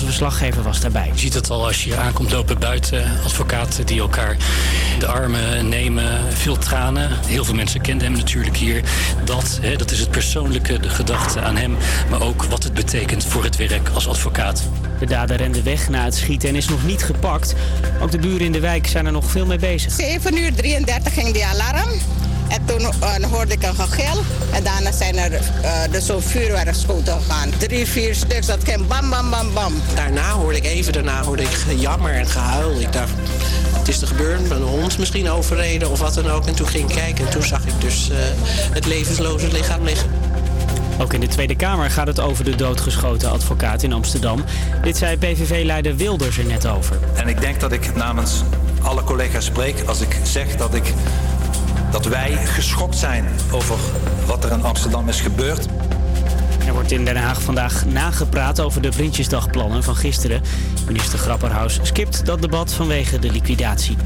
Onze verslaggever was daarbij. Je ziet het al als je aankomt lopen buiten. Advocaten die elkaar de armen nemen. Veel tranen. Heel veel mensen kenden hem natuurlijk hier. Dat, hè, dat is het persoonlijke, de gedachte aan hem. Maar ook wat het betekent voor het werk als advocaat. De dader rende weg na het schieten en is nog niet gepakt. Ook de buren in de wijk zijn er nog veel mee bezig. 7 uur 33 ging die alarm. En toen uh, hoorde ik een gegil. En daarna zijn er uh, dus zo'n vuurwerkschoten gegaan. Drie, vier stuks, dat ging bam, bam, bam, bam. Daarna hoorde ik, even daarna hoorde ik jammer en gehuil. Ik dacht, het is er gebeurd, een hond misschien overreden of wat dan ook. En toen ging ik kijken en toen zag ik dus uh, het levensloze lichaam liggen. Ook in de Tweede Kamer gaat het over de doodgeschoten advocaat in Amsterdam. Dit zei PVV-leider Wilders er net over. En ik denk dat ik namens alle collega's spreek als ik zeg dat ik dat wij geschokt zijn over wat er in Amsterdam is gebeurd. Er wordt in Den Haag vandaag nagepraat over de Prinsjesdagplannen van gisteren. Minister Grapperhaus skipt dat debat vanwege de liquidatie.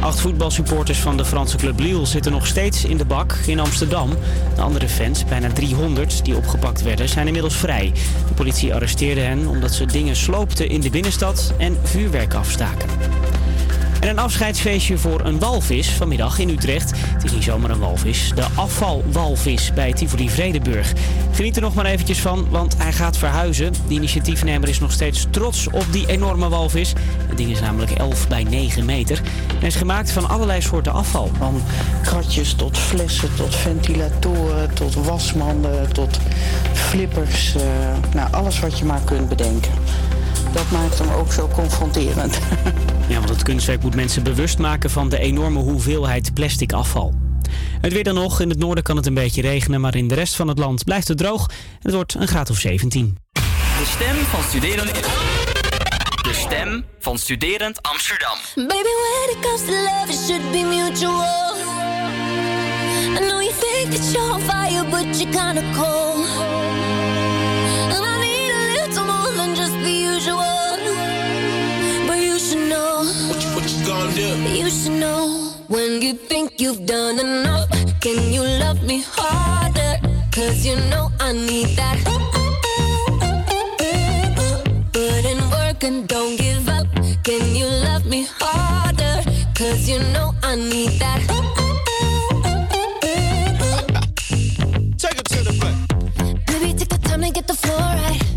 Acht voetbalsupporters van de Franse club Lille zitten nog steeds in de bak in Amsterdam. De andere fans, bijna 300 die opgepakt werden, zijn inmiddels vrij. De politie arresteerde hen omdat ze dingen sloopten in de binnenstad en vuurwerk afstaken. En een afscheidsfeestje voor een walvis vanmiddag in Utrecht. Het is niet zomaar een walvis. De afvalwalvis bij Tivoli Vredenburg. Geniet er nog maar eventjes van, want hij gaat verhuizen. De initiatiefnemer is nog steeds trots op die enorme walvis. Het ding is namelijk 11 bij 9 meter. En is gemaakt van allerlei soorten afval. Van kratjes tot flessen, tot ventilatoren, tot wasmanden, tot flippers. Uh, nou, alles wat je maar kunt bedenken. Dat maakt hem ook zo confronterend. Ja, want het kunstwerk moet mensen bewust maken van de enorme hoeveelheid plastic afval. Het weer dan nog. In het noorden kan het een beetje regenen, maar in de rest van het land blijft het droog. Het wordt een graad of 17. De stem van studerend. De stem van studerend Amsterdam. Baby, when it comes to love, it should be mutual. I know you think that you're on fire, but you're kinda cold. And I need a little more than just the usual. Gonna do? You should know when you think you've done enough. Can you love me harder? Cause you know I need that. Put in work and don't give up. Can you love me harder? Cause you know I need that. Take it to the front. Maybe take the time to get the floor right.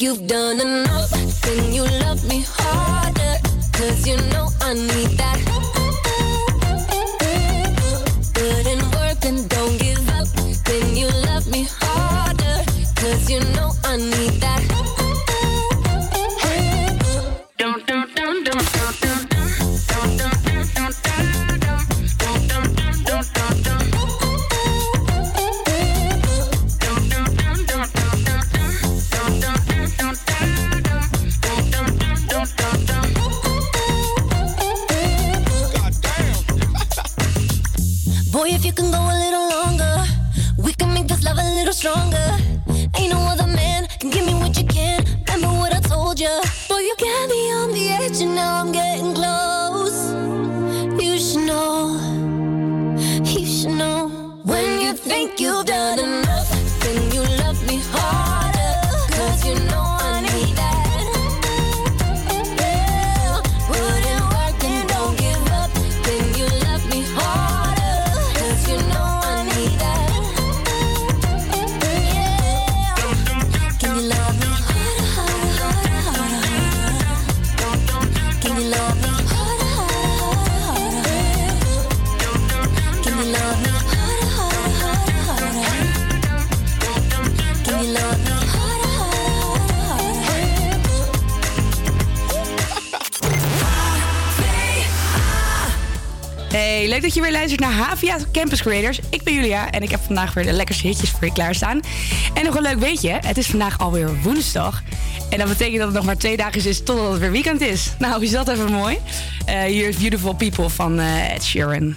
You've done enough, can you love me harder? Cause you know I need that. Put in work and don't give up. Can you love me harder? Cause you know I need that. Boy, if you can go a little longer, we can make this love a little stronger. Ain't no other man can give me what you can. Remember what I told you. Boy, you got me on the edge, and now I'm getting close. Leuk dat je weer luistert naar Havia Campus Creators. Ik ben Julia en ik heb vandaag weer de lekkerste hitjes voor je klaarstaan. En nog een leuk weetje, het is vandaag alweer woensdag. En dat betekent dat het nog maar twee dagen is totdat het weer weekend is. Nou, is dat even mooi? Hier is Beautiful People van eh, Ed Sheeran.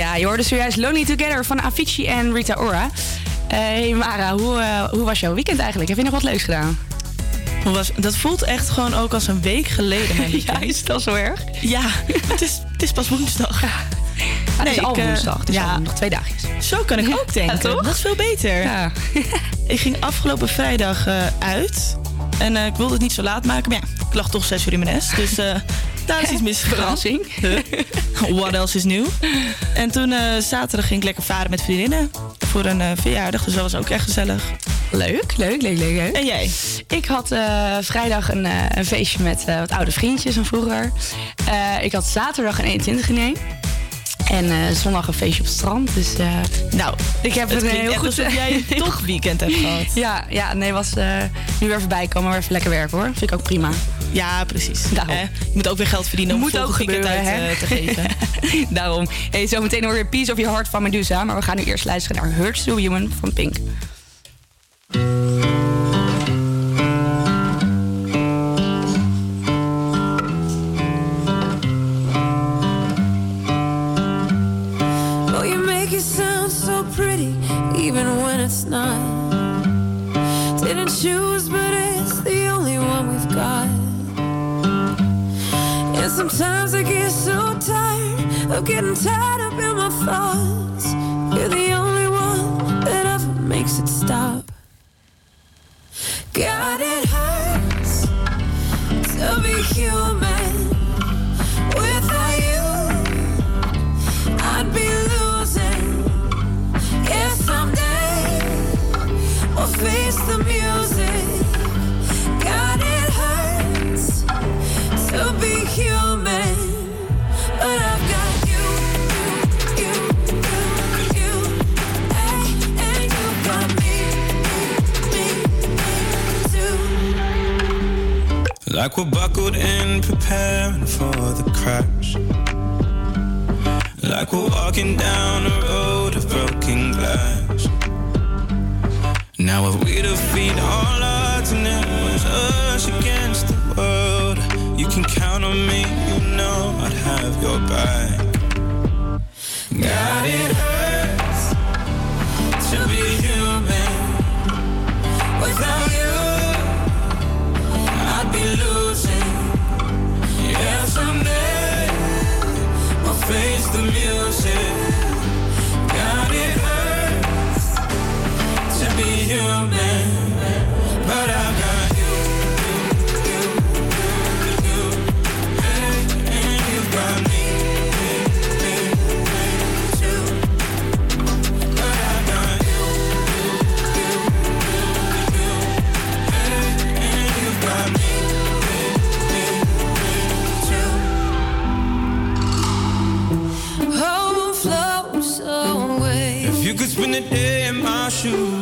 Hoorde zojuist Lonely Together van Avicii en Rita Ora. Hey Mara, hoe, eh, hoe was jouw weekend eigenlijk? Heb je nog wat leuks gedaan? Hoe was, dat voelt echt gewoon ook als een week geleden. Mijn ja, is al zo erg? Ja, het is, het is pas woensdag. het is al ik, eh, woensdag, het is ja, al nog twee dagjes. Zo kan ik ook denken. toch? Dat is veel beter. Ja. ik ging afgelopen vrijdag eh, uit. En ik wilde het niet zo laat maken. Maar ja, ik lag toch zes uur in mijn nest. Dus daar is iets misgegaan. Verrassing. Huh? What else is nieuw? En toen eh, zaterdag ging ik lekker varen met vriendinnen. Voor een eh, verjaardag. Dus dat was ook echt gezellig. Leuk, leuk, leuk, leuk. leuk. En jij? Ik had eh, vrijdag een, eh, een feestje met eh, wat oude vriendjes van vroeger. Eh, ik had zaterdag een 21 nee. En eh, zondag een feestje op het strand. Dus eh, nou, ik heb het een heel goed alsof jij een heel topweekend hebt gehad. Ja, ja nee, was eh, nu weer voorbij komen, maar even lekker werken hoor. Vind ik ook prima. Ja, precies. Daarom. Eh, je moet ook weer geld verdienen om Moet ook gebeuren, eh, te geven. Daarom. Hey, zometeen hoor je Piece of Your Heart van Medusa. Maar we gaan nu eerst luisteren naar Hurts to Human van Pink. Oh, you make it sound so pretty, even when it's not. Didn't choose, sometimes I get so tired of getting tied up in my thoughts. You're the only one that ever makes it stop. God, it hurts to be human Like we're buckled in, preparing for the crash. Like we're walking down a road of broken glass. Now if we defeat all odds and it was us against the world, you can count on me, you know I'd have your back. God, it hurts be losing. Yeah, someday we'll face the music. God, it hurts to be human, If you could spend a day in my shoes,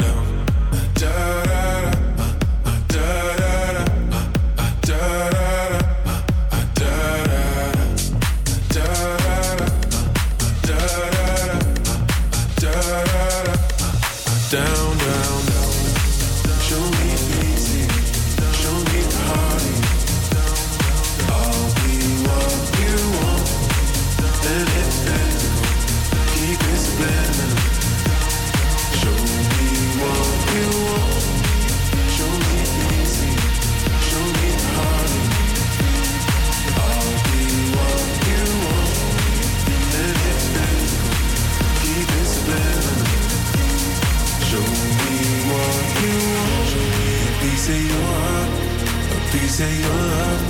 of your love.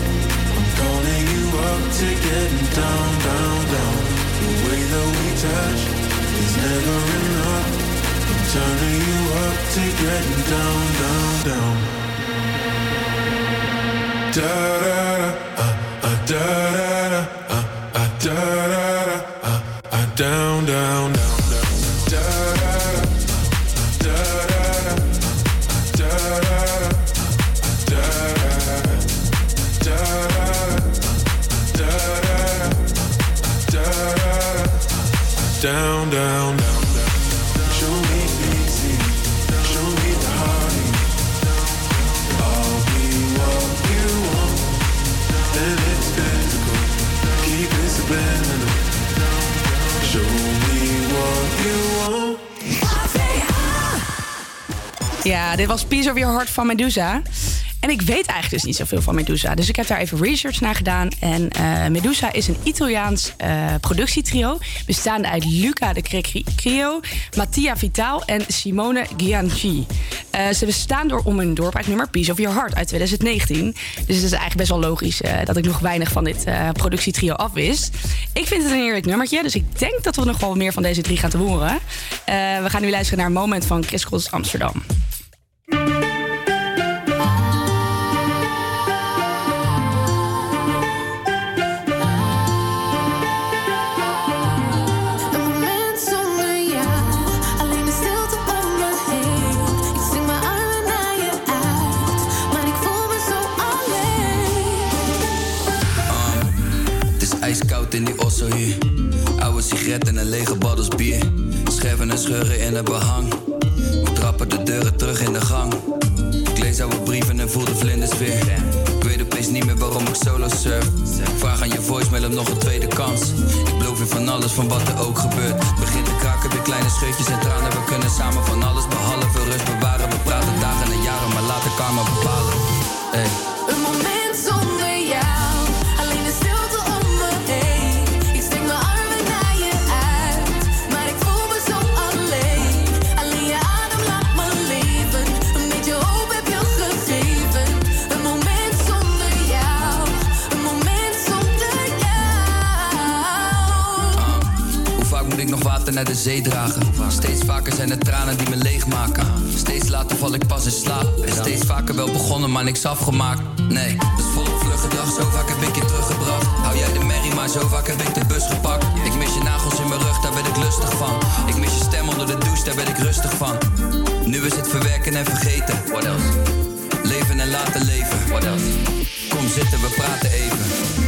I'm calling you up to getting down, down, down. The way that we touch is never enough. I'm turning you up to getting down, down, down. Da da da, uh, uh, da da da, uh, uh, da da da, uh, uh, down, down. Dit was of Your Heart van Medusa. En ik weet eigenlijk dus niet zoveel van Medusa. Dus ik heb daar even research naar gedaan. En eh, Medusa is een Italiaans eh, productietrio. Bestaande uit Luca de Crio, Mattia Vitaal en Simone Gianchi. Eh, ze bestaan door om een doorbraaknummer Piece of Your Heart uit 2019. Dus het is eigenlijk best wel logisch dat ik nog weinig van dit productietrio afwist. Ik vind het een heerlijk nummertje. Dus ik denk dat we nog wel meer van deze drie gaan te horen. We gaan nu luisteren naar Moment van Chris Cross Amsterdam. Sigaret en een lege baddels bier. Scherven en scheuren in het behang. We trappen de deuren terug in de gang. Ik lees oude brieven en voel de vlinders weer. Ik weet opeens niet meer waarom ik solo surf. Ik vraag aan je voicemail om nog een tweede kans. Ik beloof je van alles, van wat er ook gebeurt. Het begint te kraken, weer kleine scheutjes en tranen. We kunnen samen van alles behalve rust bewaren. We praten dagen en jaren, maar laat de karma bepalen. Hey. De zee dragen? Steeds vaker zijn het tranen die me leegmaken. Steeds later val ik pas in slaap. Steeds vaker wel begonnen, maar niks afgemaakt. Nee, is volop vlug gedrag. Zo vaak heb ik je teruggebracht. Hou jij de merrie, maar zo vaak heb ik de bus gepakt. Ik mis je nagels in mijn rug, daar ben ik lustig van. Ik mis je stem onder de douche, daar ben ik rustig van. Nu is het verwerken en vergeten. What else? Leven en laten leven. What else? Kom zitten, we praten even.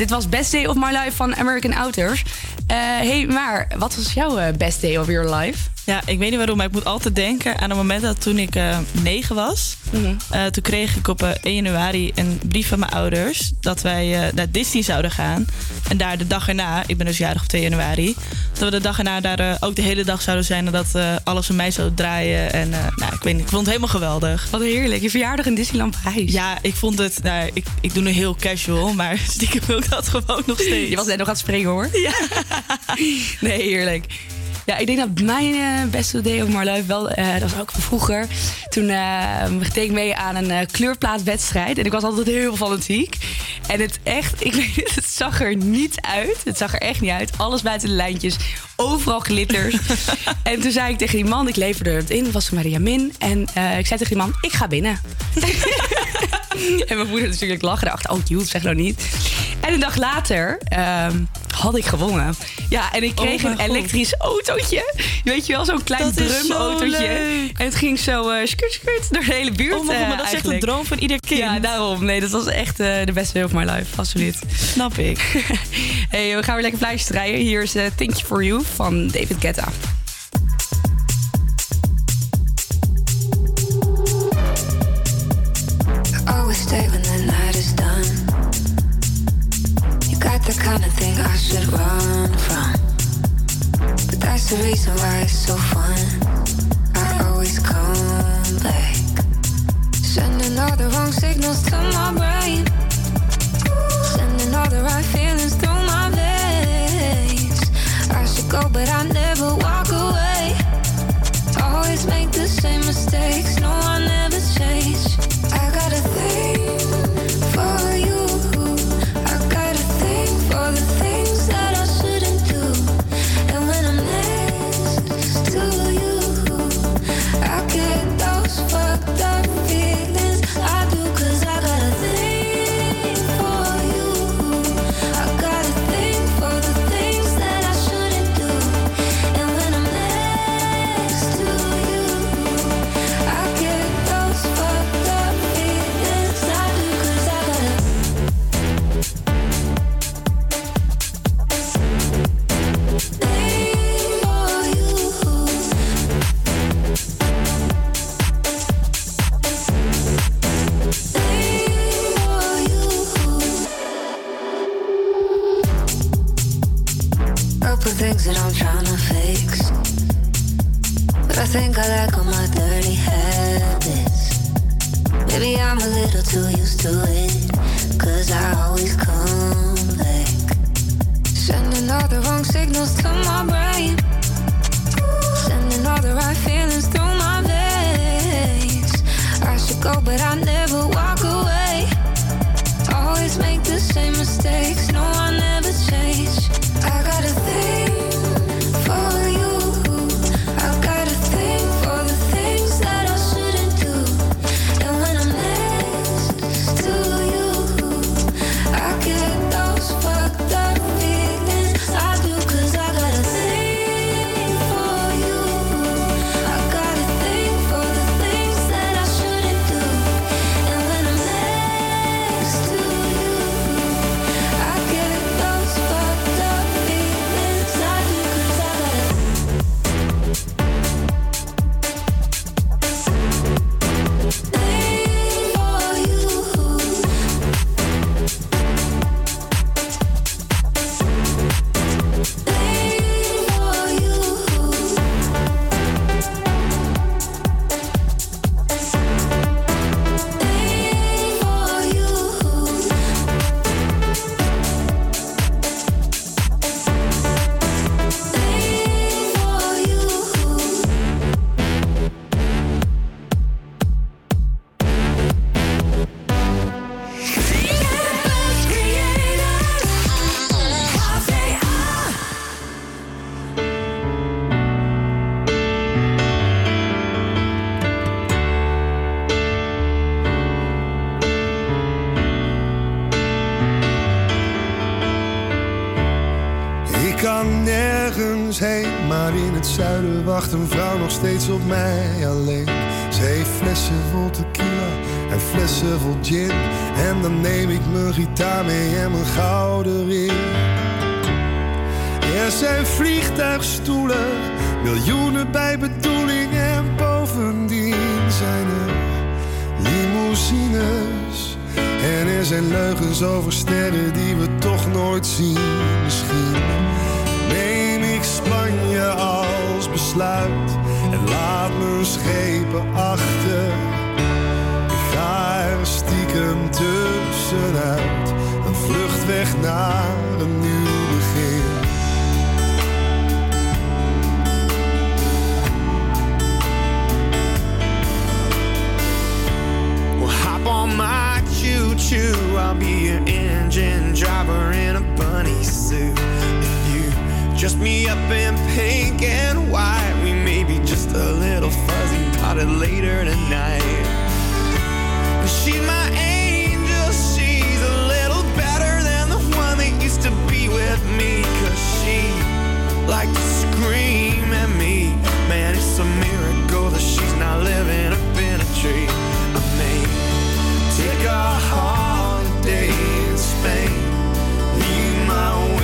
Dit was Best Day of My Life van American Outers. Eh hey, maar wat was jouw eh, best day of your life? Ja, ik weet niet waarom, maar ik moet altijd denken aan het moment dat toen ik eh, negen was. Mhm. Toen kreeg ik op eh, 1 januari een brief van mijn ouders dat wij naar Disney zouden gaan. En daar de dag erna, ik ben dus jarig op 2 januari, dat we de dag erna daar ook de hele dag zouden zijn en dat alles om mij zou draaien. En nou, ik weet niet, ik vond het helemaal geweldig. Wat heerlijk, je verjaardag in Disneyland Parijs. Ja, ik vond het, nou, ik, ik doe nu heel casual, maar stiekem wil ik dat gewoon nog steeds. Je was net nog aan het springen hoor. Ja. nee, heerlijk. Ja, ik denk dat mijn eh, beste day of my life wel, eh, dat was ook van vroeger. Toen eh deed ik mee aan een eh, kleurplaatwedstrijd. En ik was altijd heel fanatiek. En het echt, ik weet het, het zag er niet uit. Het zag er echt niet uit. Alles buiten de lijntjes. Overal glitters. en toen zei ik tegen die man, ik leverde het in. Dat was Maria Min. En eh, ik zei tegen die man, ik ga binnen. en mijn moeder natuurlijk lachen. Dacht, oh Jules, zeg nou niet. En een dag later ehm, had ik gewonnen. Ja, en ik kreeg Oh mijn een elektrisch autootje. Weet je wel, zo'n klein Dat zo drumautootje. En het ging zo skurt, skurt door de hele buurt. Oh mijn God, maar dat is echt een droom van ieder kind. Ja, daarom. Nee, dat was echt eh, de beste day of my life. Absoluut. Snap ik. hey, we gaan weer lekker plaatjes draaien. Hier is eh, Thank You For You van David Guetta. Got the kind of thing I should run from. But that's the reason why it's so fun. I always come back. Sending all the wrong signals to my brain. Sending all the right feelings through my veins. I should go, but I never walk away. Always make the same mistakes. Wacht een vrouw nog steeds op mij alleen. Twee flessen vol tequila en flessen vol gin. En dan neem ik mijn gitaar mee en mijn gouden ring. Er zijn vliegtuigstoelen, miljoenen bij bedoeling. En bovendien zijn er limousines. En er zijn leugens over sterren die we toch nooit zien. Misschien neem ik Spanje als besluit en laat mijn schepen achter. Ik ga er stiekem tussenuit, een vlucht weg naar een nieuw begin. Hop on my choo choo. I'll be your engine driver in a bunny suit. Dress me up in pink and white, we may be just a little fuzzy about it later tonight. But she's my angel, she's a little better than the one that used to be with me. Cause she liked to scream at me. Man, it's a miracle that she's not living up in a tree. I may take a holiday in Spain, leave my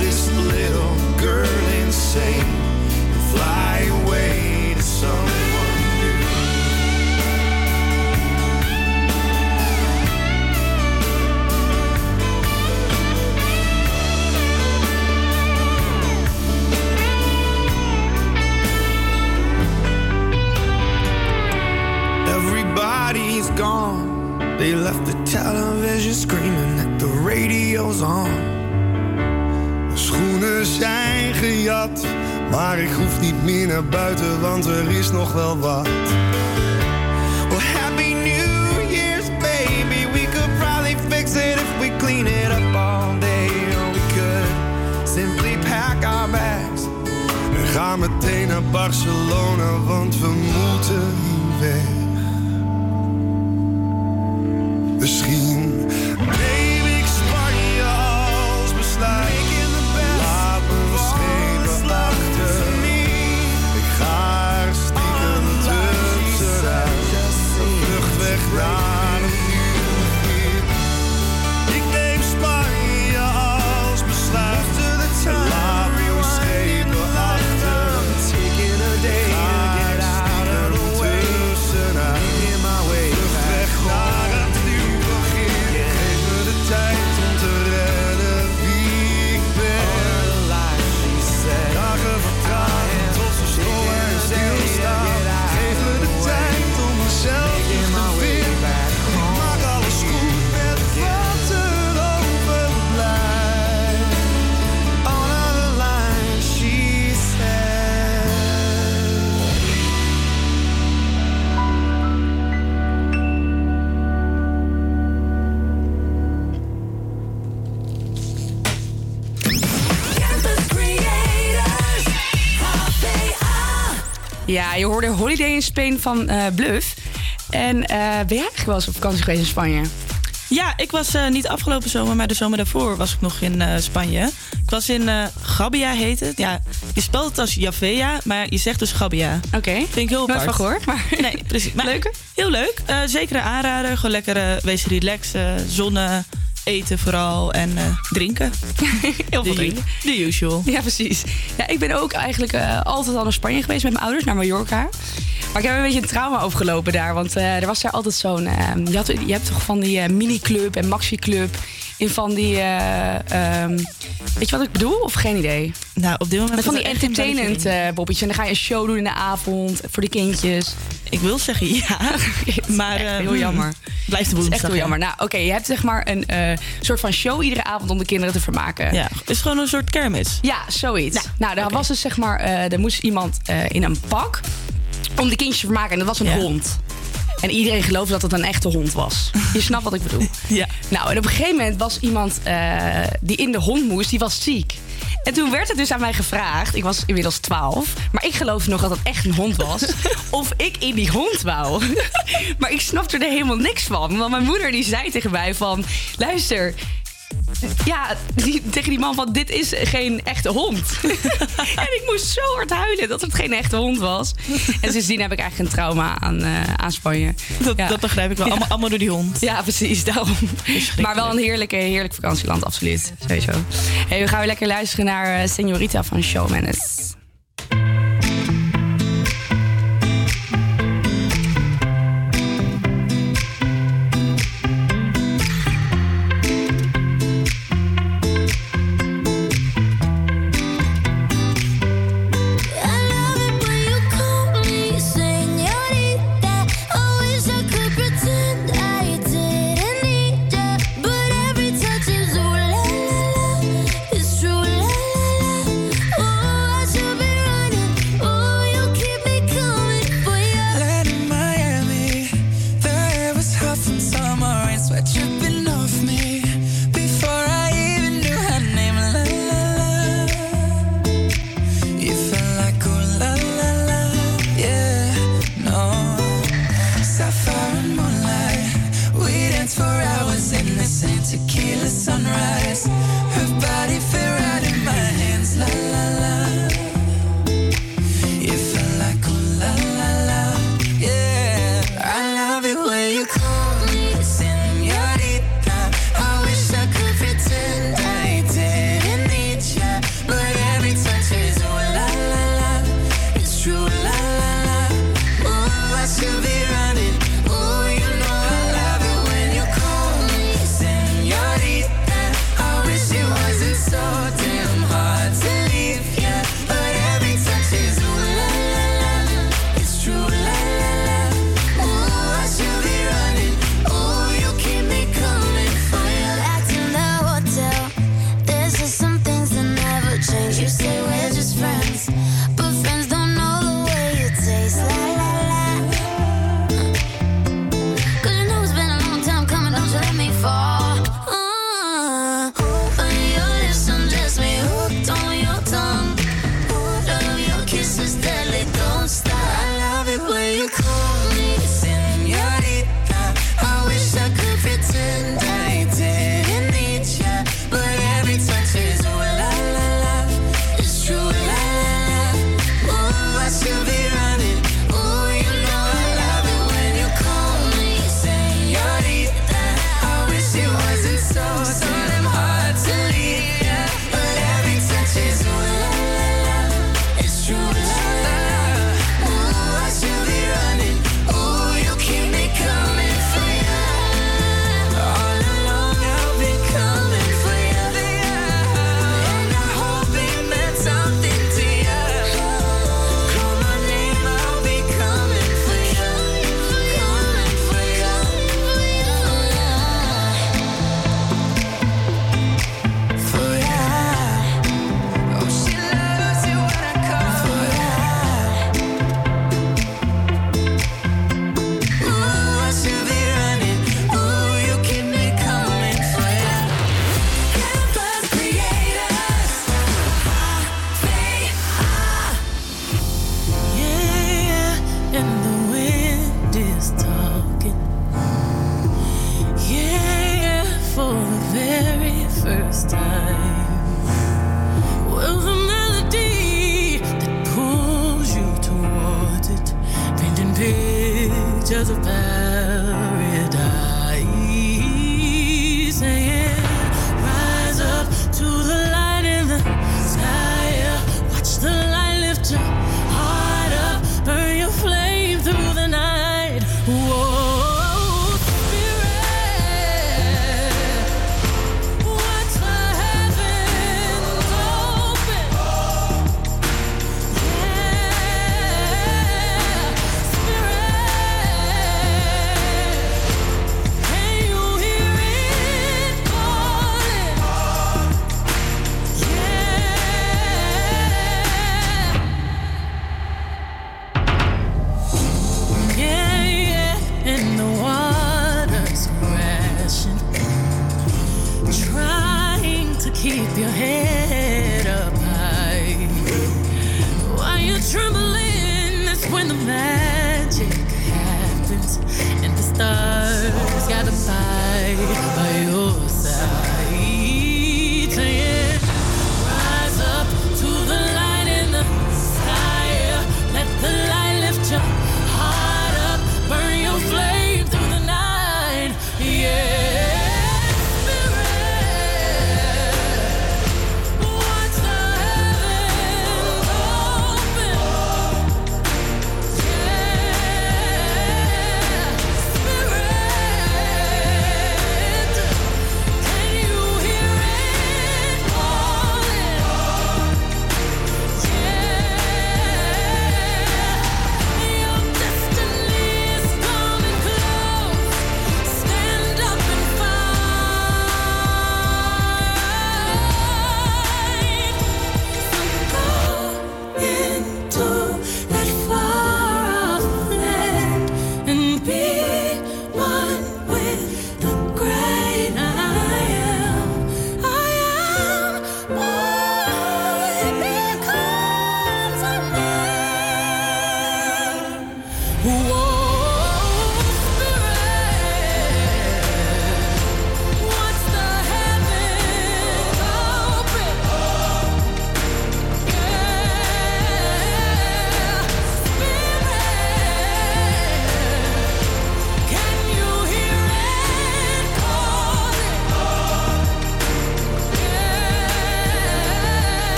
this little girl insane, and fly away to someone new. Everybody's gone. They left the television screaming that the radio's on. Schoenen zijn gejat, maar ik hoef niet meer naar buiten, want er is nog wel wat. Well, happy New Year's, baby. We could probably fix it if we clean it up all day. Or we could simply pack our bags. We gaan meteen naar Barcelona, want we moeten hier weg. Ja, je hoorde Holiday in Spain van eh, Bluff. En eh, ben jij eigenlijk wel eens op vakantie geweest in Spanje? Ja, ik was eh, niet afgelopen zomer, maar de zomer daarvoor was ik nog in Spanje. Ik was in eh Gabia, heet het. Ja, je spelt het als Javea, maar je zegt dus Gabia. Oké. Vind ik heel Nooit apart. van gehoord, maar... Nee, precies. Maar Leuke? Heel leuk. Zeker een aanrader. Gewoon lekker wezen relaxen, zonnen, eten vooral en eh, drinken. Heel veel drinken. The usual. Ja, precies. Ja, ik ben ook eigenlijk eh, altijd al naar Spanje geweest met mijn ouders, naar Mallorca. Maar ik heb een beetje een trauma overgelopen daar. Want eh, er was daar altijd zo'n... eh, je, had, je hebt toch van die eh, mini-club en maxi-club... in van die... eh, ehm, weet je wat ik bedoel? Of geen idee? Nou, op dit moment... Met van die er entertainment bobbetjes. En dan ga je een show doen in de avond voor de kindjes. Ik wil zeggen ja, maar... heel jammer. Blijft de woensdag. echt heel ja. jammer. Nou, oké, je hebt zeg maar een eh, soort van show iedere avond om de kinderen te vermaken. Ja, het is gewoon een soort kermis. Ja, zoiets. Nou, daar was dus zeg maar, eh er moest iemand in een pak om de kindjes te vermaken. En dat was een hond. En iedereen geloofde dat het een echte hond was. Je snapt wat ik bedoel. Ja. Nou, en op een gegeven moment was iemand eh, die in de hond moest, die was ziek. En toen werd het dus aan mij gevraagd, ik was inmiddels 12, maar ik geloofde nog dat het echt een hond was, of ik in die hond wou. maar ik snapte er helemaal niks van. Want mijn moeder die zei tegen mij van, luister, ja, die, tegen die man van dit is geen echte hond. en ik moest zo hard huilen dat het geen echte hond was. En sindsdien heb ik eigenlijk een trauma aan, eh, aan Spanje. Dat, begrijp ik wel. Allemaal, door die hond. Ja, precies. Daarom. Maar wel een heerlijke, heerlijk vakantieland, absoluut. Sowieso. Hey, we gaan weer lekker luisteren naar eh, Senorita van Showmanes.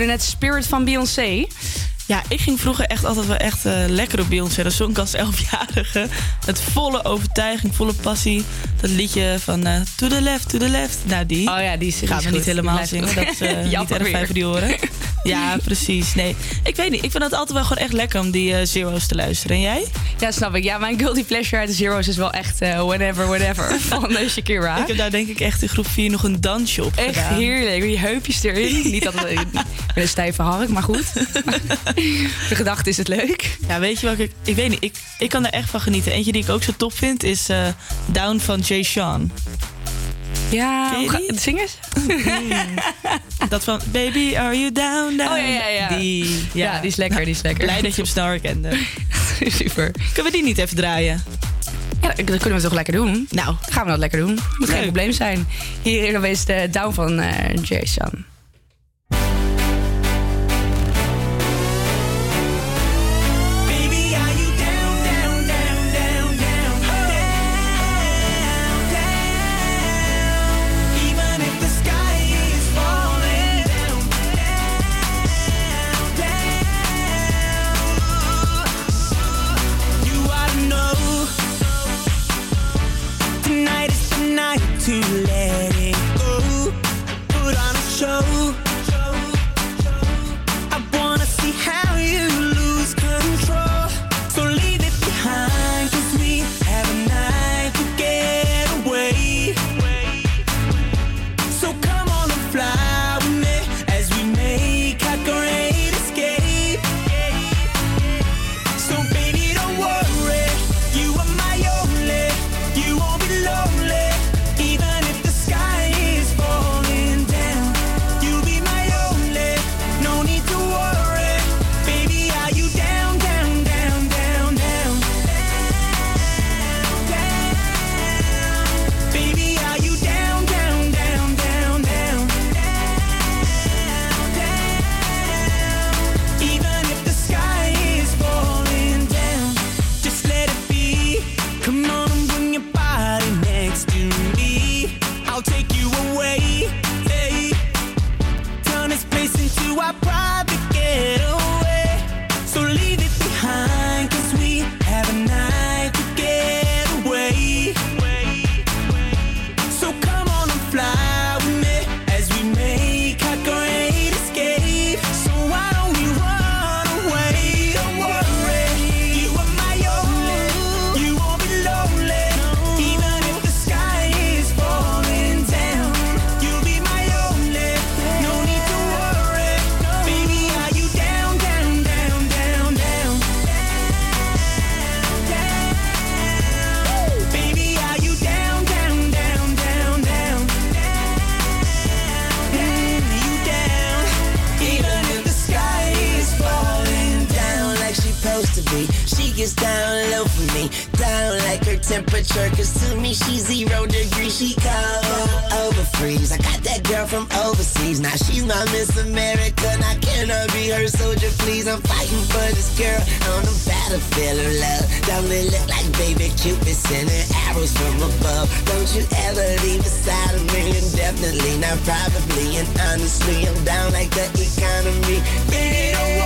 Hoorde net Spirit van Beyoncé. Ja, ik ging vroeger echt altijd wel echt eh, lekker op Beyoncé. Dat zong ik als elfjarige. Met volle overtuiging, volle passie. Dat liedje van eh, To the left, to the left. Nou, die. Oh ja, die is we is niet helemaal zingen. Dat is eh, niet Jammer erg fijn voor die oren. Ja, precies. Nee, ik weet niet. Ik vind het altijd wel gewoon echt lekker om die eh, Zero's te luisteren. En jij? Ja, snap ik. Ja, mijn guilty pleasure uit de Zero's is wel echt eh, Whenever, Whatever van eh, Shakira. Ik heb daar denk ik echt in groep 4 nog een dansje op Echt gedaan. heerlijk. Die heupjes erin. Niet dat het met een stijve hark, maar goed. De gedachte is het leuk. Ja, weet je wat ik... Ik weet niet, ik, ik kan er echt van genieten. Eentje die ik ook zo top vind is eh, Down van Jay Sean. Ja, Ken je hoe die? ga- zing eens. Dat van Baby, are you down, down? Oh, ja, ja, ja. Die, Ja, die is lekker, die is lekker. Blij dat je hem snel herkende. Super. Kunnen we die niet even draaien? Ja, dat kunnen we toch lekker doen? Nou, gaan we dat lekker doen. Moet geen probleem zijn. Hier is de down van eh, Jason. feel her love. Don't it look like baby Cupid sending arrows from above? Don't you ever leave beside of me? And definitely not probably and honestly, I'm down like the economy. Yeah.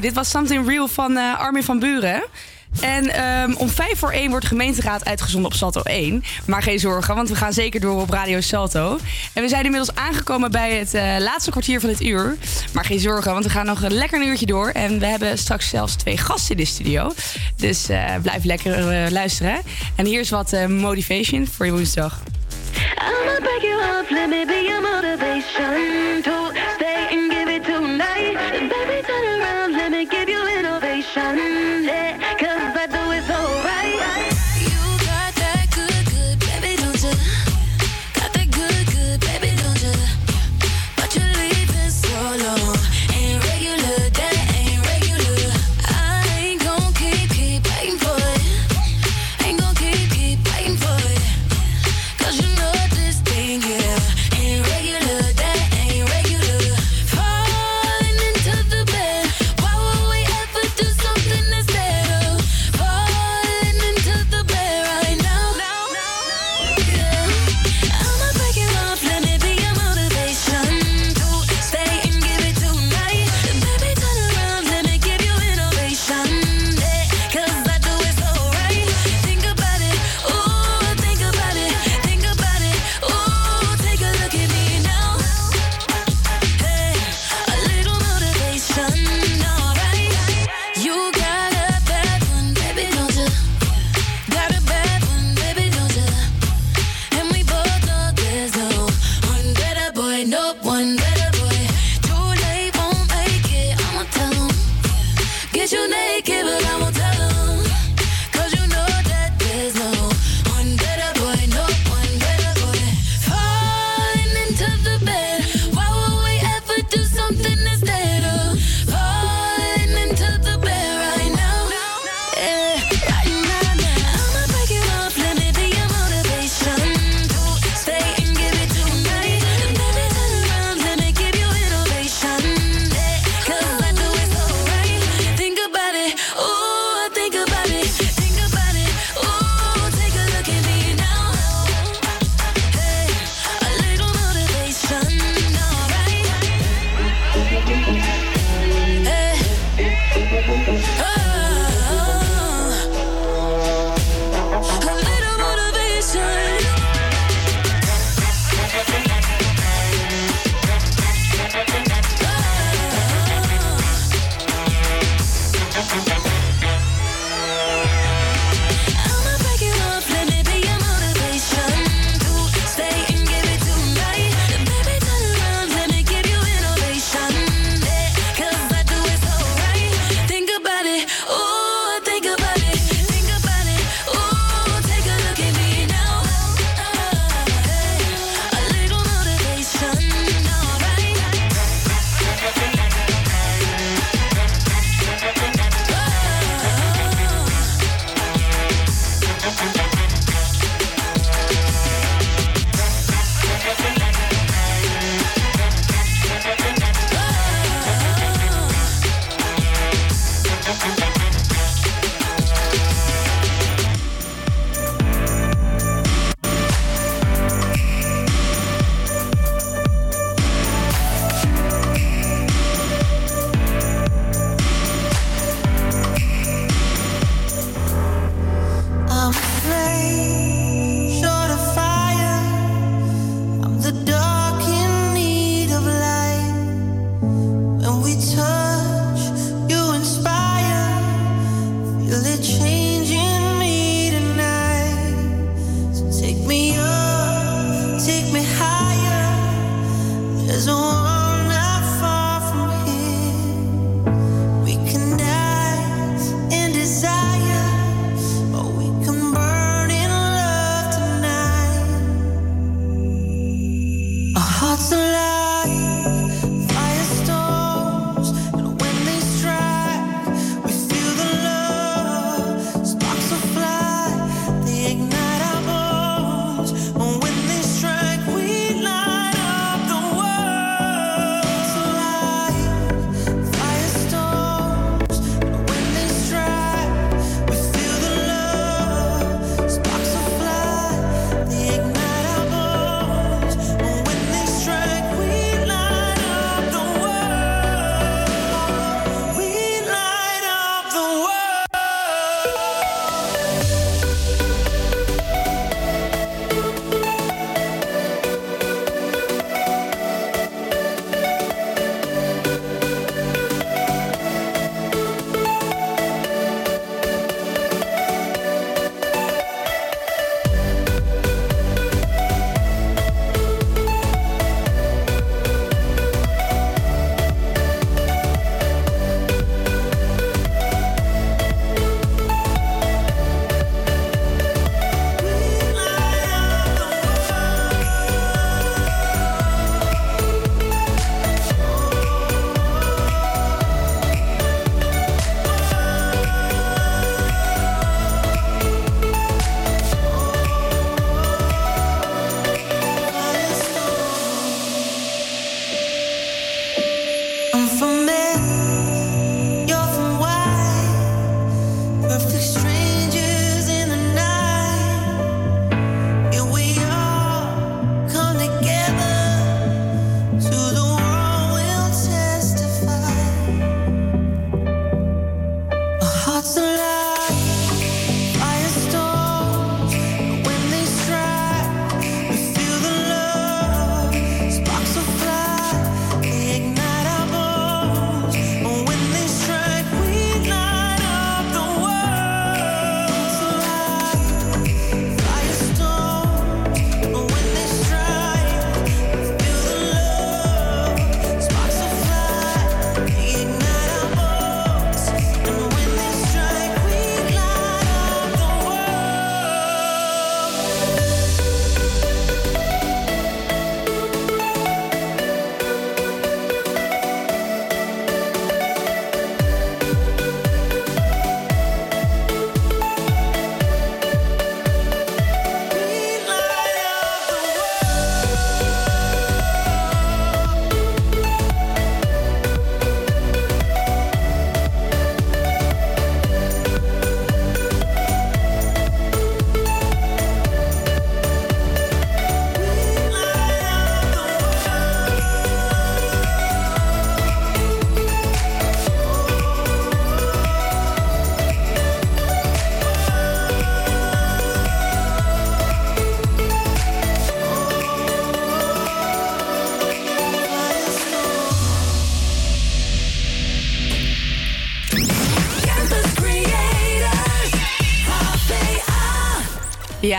Dit was Something Real van uh, Armin van Buren. En ehm, om vijf voor één wordt gemeenteraad uitgezonden op Salto 1. Maar geen zorgen, want we gaan zeker door op Radio Salto. En we zijn inmiddels aangekomen bij het eh, laatste kwartier van het uur. Maar geen zorgen, want we gaan nog een lekker een uurtje door. En we hebben straks zelfs twee gasten in de studio. Dus eh, blijf lekker luisteren. En hier is wat motivation voor je woensdag. I'ma break you be your motivation to stay Sunday, cause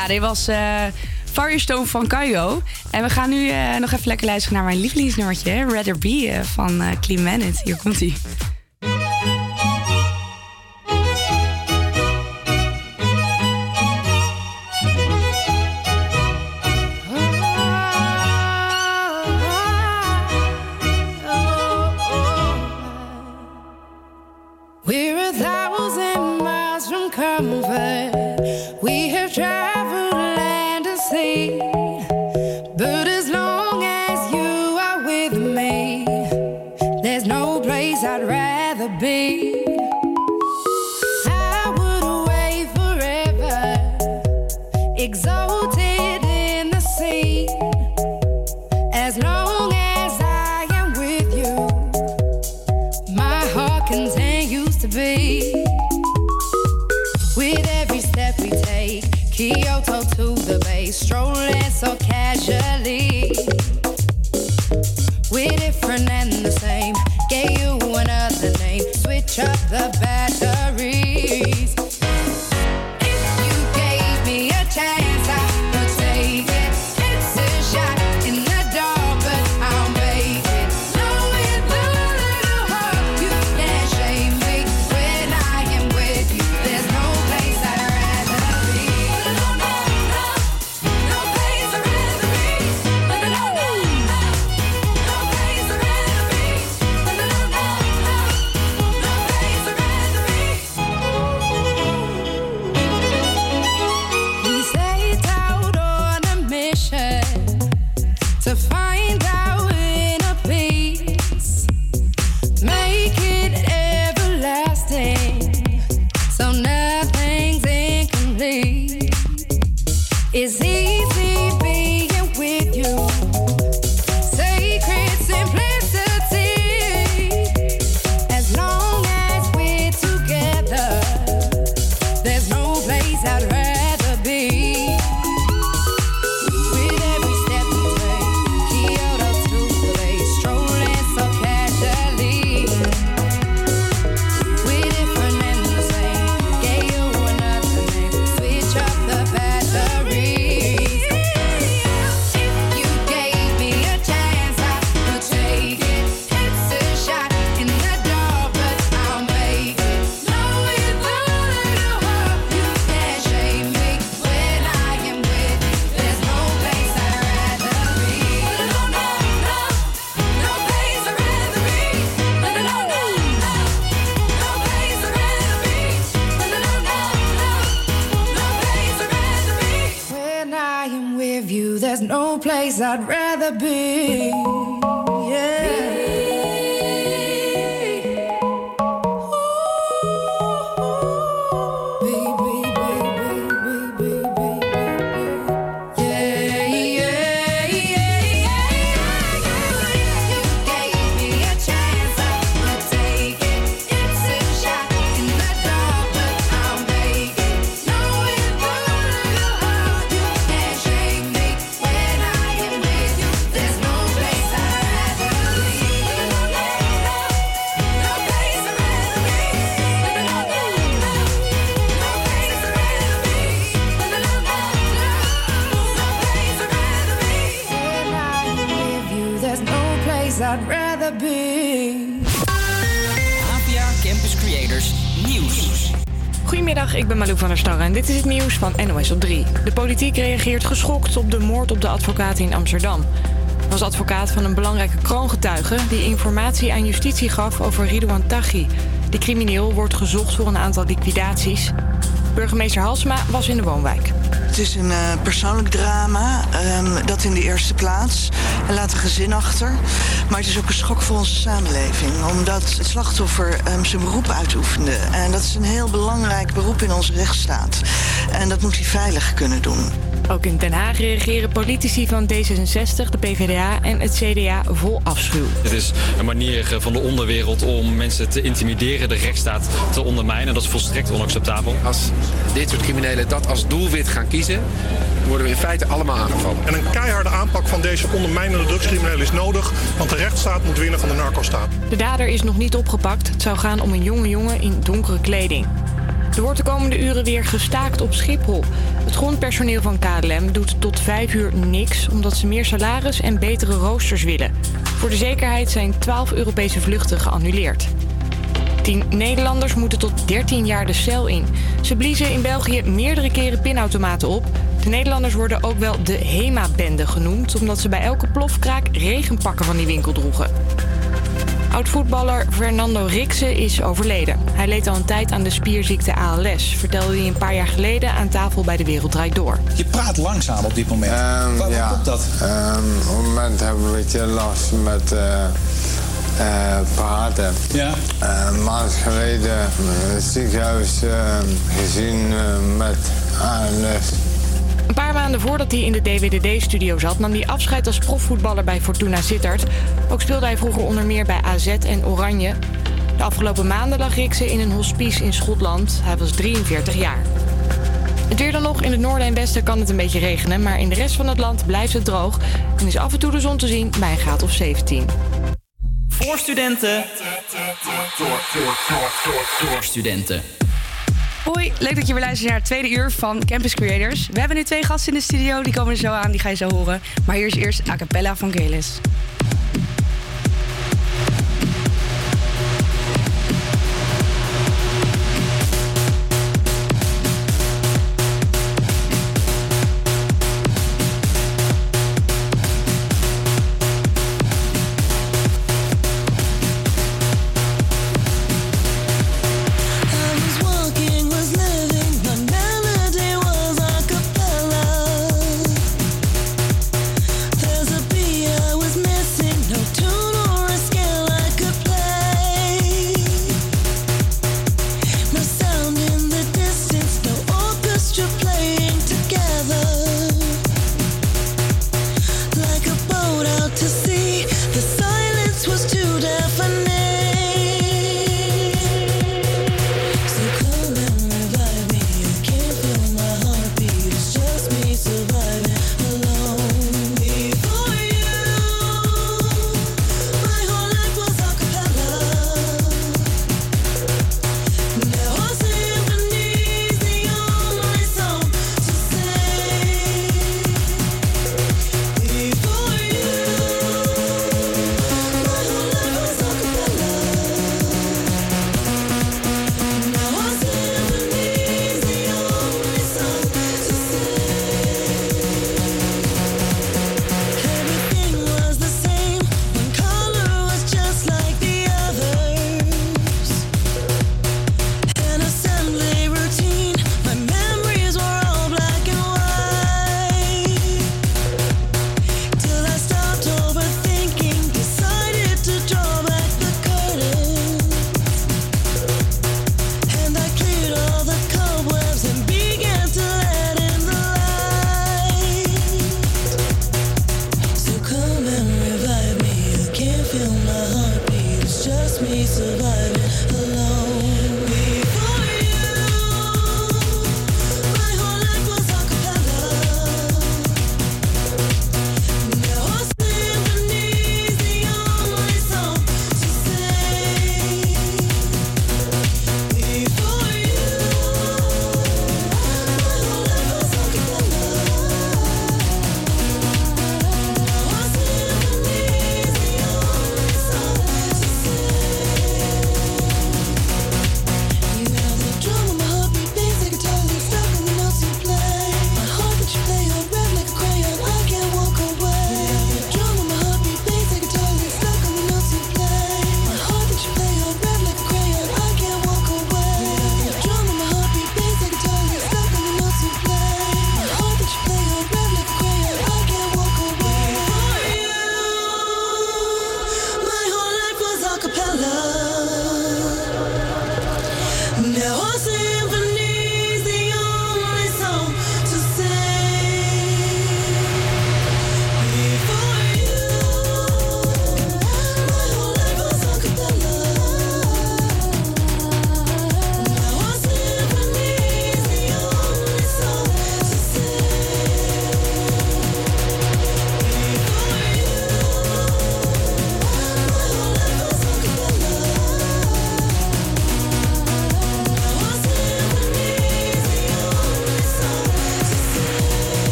Ja, dit was eh Firestone van Kaigo. En we gaan nu eh, nog even lekker luisteren naar mijn lievelingsnummertje. Rather Be eh, van eh Clean Manet. Hier komt ie. Politiek reageert geschokt op de moord op de advocaat in Amsterdam. Hij was advocaat van een belangrijke kroongetuige die informatie aan justitie gaf over Ridouan Taghi. De crimineel wordt gezocht voor een aantal liquidaties. Burgemeester Halsma was in de woonwijk. Het is een eh, persoonlijk drama, ehm, dat in de eerste plaats. Hij laat een gezin achter. Maar het is ook een schok voor onze samenleving. Omdat het slachtoffer ehm, zijn beroep uitoefende. En dat is een heel belangrijk beroep in onze rechtsstaat. En dat moet hij veilig kunnen doen. Ook in Den Haag reageren politici van D66, de PvdA en het CDA vol afschuw. Het is een manier van de onderwereld om mensen te intimideren, de rechtsstaat te ondermijnen. Dat is volstrekt onacceptabel. Als dit soort criminelen dat als doelwit gaan kiezen, worden we in feite allemaal aangevallen. En een keiharde aanpak van deze ondermijnende drugscriminelen is nodig, want de rechtsstaat moet winnen van de narcostaat. De dader is nog niet opgepakt. Het zou gaan om een jonge jongen in donkere kleding. Er wordt de komende uren weer gestaakt op Schiphol. Het grondpersoneel van KLM doet tot 5 uur niks omdat ze meer salaris en betere roosters willen. Voor de zekerheid zijn 12 Europese vluchten geannuleerd. Tien Nederlanders moeten tot 13 jaar de cel in. Ze bliezen in België meerdere keren pinautomaten op. De Nederlanders worden ook wel de HEMA-bende genoemd... omdat ze bij elke plofkraak regenpakken van die winkel droegen. Oud-voetballer Fernando Riksen is overleden. Hij leed al een tijd aan de spierziekte ALS... vertelde hij een paar jaar geleden aan tafel bij De Wereld Draait Door. Je praat langzaam op dit moment. Waarom ja. komt dat? Ehm, op het moment hebben we een beetje last met eh eh, praten. Ja. een maand geleden in het ziekenhuis eh, gezien eh, met ALS. Een paar maanden voordat hij in de DWDD-studio zat... nam hij afscheid als profvoetballer bij Fortuna Sittard. Ook speelde hij vroeger onder meer bij AZ en Oranje. De afgelopen maanden lag Riksen in een hospice in Schotland. Hij was 43 jaar. Het weer dan nog. In het noorden en westen kan het een beetje regenen... maar in de rest van het land blijft het droog... en is af en toe de zon te zien bij een graad of 17. Voor studenten. Door, door, door, door, door studenten. Hoi, leuk dat je weer luistert naar het tweede uur van Campus Creators. We hebben nu twee gasten in de studio, die komen er zo aan, die ga je zo horen. Maar hier is eerst a cappella van Gelis.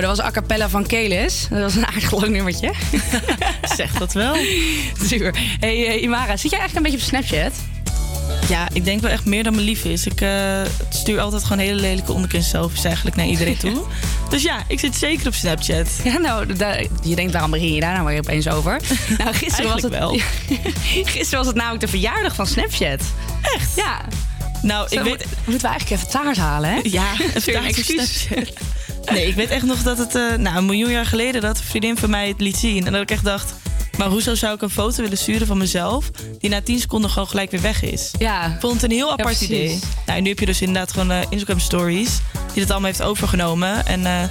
Dat was a cappella van Kelis. Dat was een aardig lang nummertje. zeg dat wel. Super. Hey eh, Imara, zit jij eigenlijk een beetje op Snapchat? Ja, ik denk wel echt meer dan me lief is. Ik eh, stuur altijd gewoon hele lelijke onderkin selfies eigenlijk naar iedereen toe. dus ja, ik zit zeker op Snapchat. Ja, nou, je denkt waarom begin je daar nou weer opeens over? Nou, gisteren was het wel. gisteren was het namelijk de verjaardag van Snapchat. Echt? Ja. Nou, ik weet... Moeten we eigenlijk even taart halen, hè? Ja, een excuus. Nee, ik weet echt nog dat het eh, nou, een miljoen jaar geleden dat een vriendin van mij het liet zien. En dat ik echt dacht, maar hoezo zou ik een foto willen sturen van mezelf die na 10 seconden gewoon gelijk weer weg is? Ja. Ik vond het een heel apart idee. Nou, en nu heb je dus inderdaad gewoon eh, Instagram stories die dat allemaal heeft overgenomen. En eh,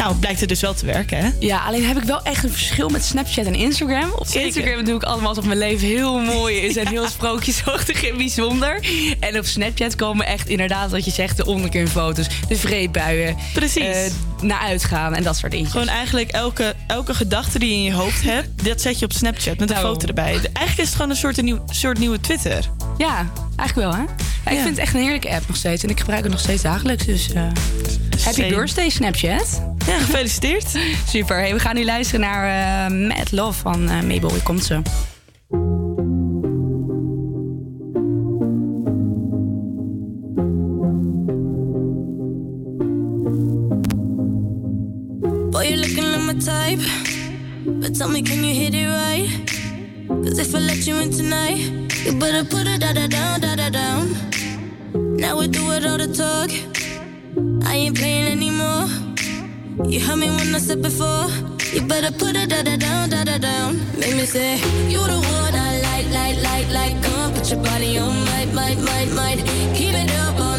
nou, blijkt het dus wel te werken, hè? Ja, alleen heb ik wel echt een verschil met Snapchat en Instagram. Op Zeker. Instagram doe ik allemaal alsof mijn leven heel mooi is en heel sprookjesachtig en bijzonder. En op Snapchat komen echt inderdaad, wat je zegt, de onderkunfoto's, de vreedbuien. Precies. eh, naar uitgaan en dat soort dingen. Gewoon eigenlijk elke, elke gedachte die je in je hoofd hebt, dat zet je op Snapchat met een Daarom. foto erbij. Eigenlijk is het gewoon een soort, een nieuw, soort nieuwe Twitter. Ja, eigenlijk wel, hè? Ja, ik vind het echt een heerlijke app nog steeds. En ik gebruik het nog steeds dagelijks. Dus eh, happy Same. birthday, Snapchat. Ja, gefeliciteerd. Super. Hey, we gaan nu luisteren naar eh, Mad Love van eh, Mabel. Hier komt ze. Boy, you're looking like my type. But tell me, can you hit it right? Cause if I let you in tonight, you better put it da da down, da da down. Now we do it all the talk. I ain't playing anymore. You heard me when I said before. You better put it da da down, da da down. Make me say, You the one I like, like, like, like. Come on, uh, put your body on, might, might, might, might. Keep it up uh.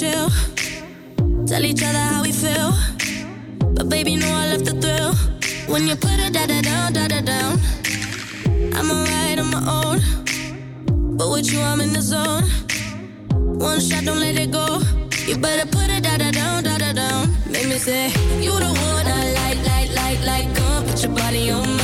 Chill. Tell each other how we feel. But baby, know I love the thrill. When you put it da da down, da da down. I'm alright on my own. But with you, I'm in the zone. One shot, don't let it go. You better put it da da down, da da down. Make me say, You the one I like, like, like, like. Come put your body on, might,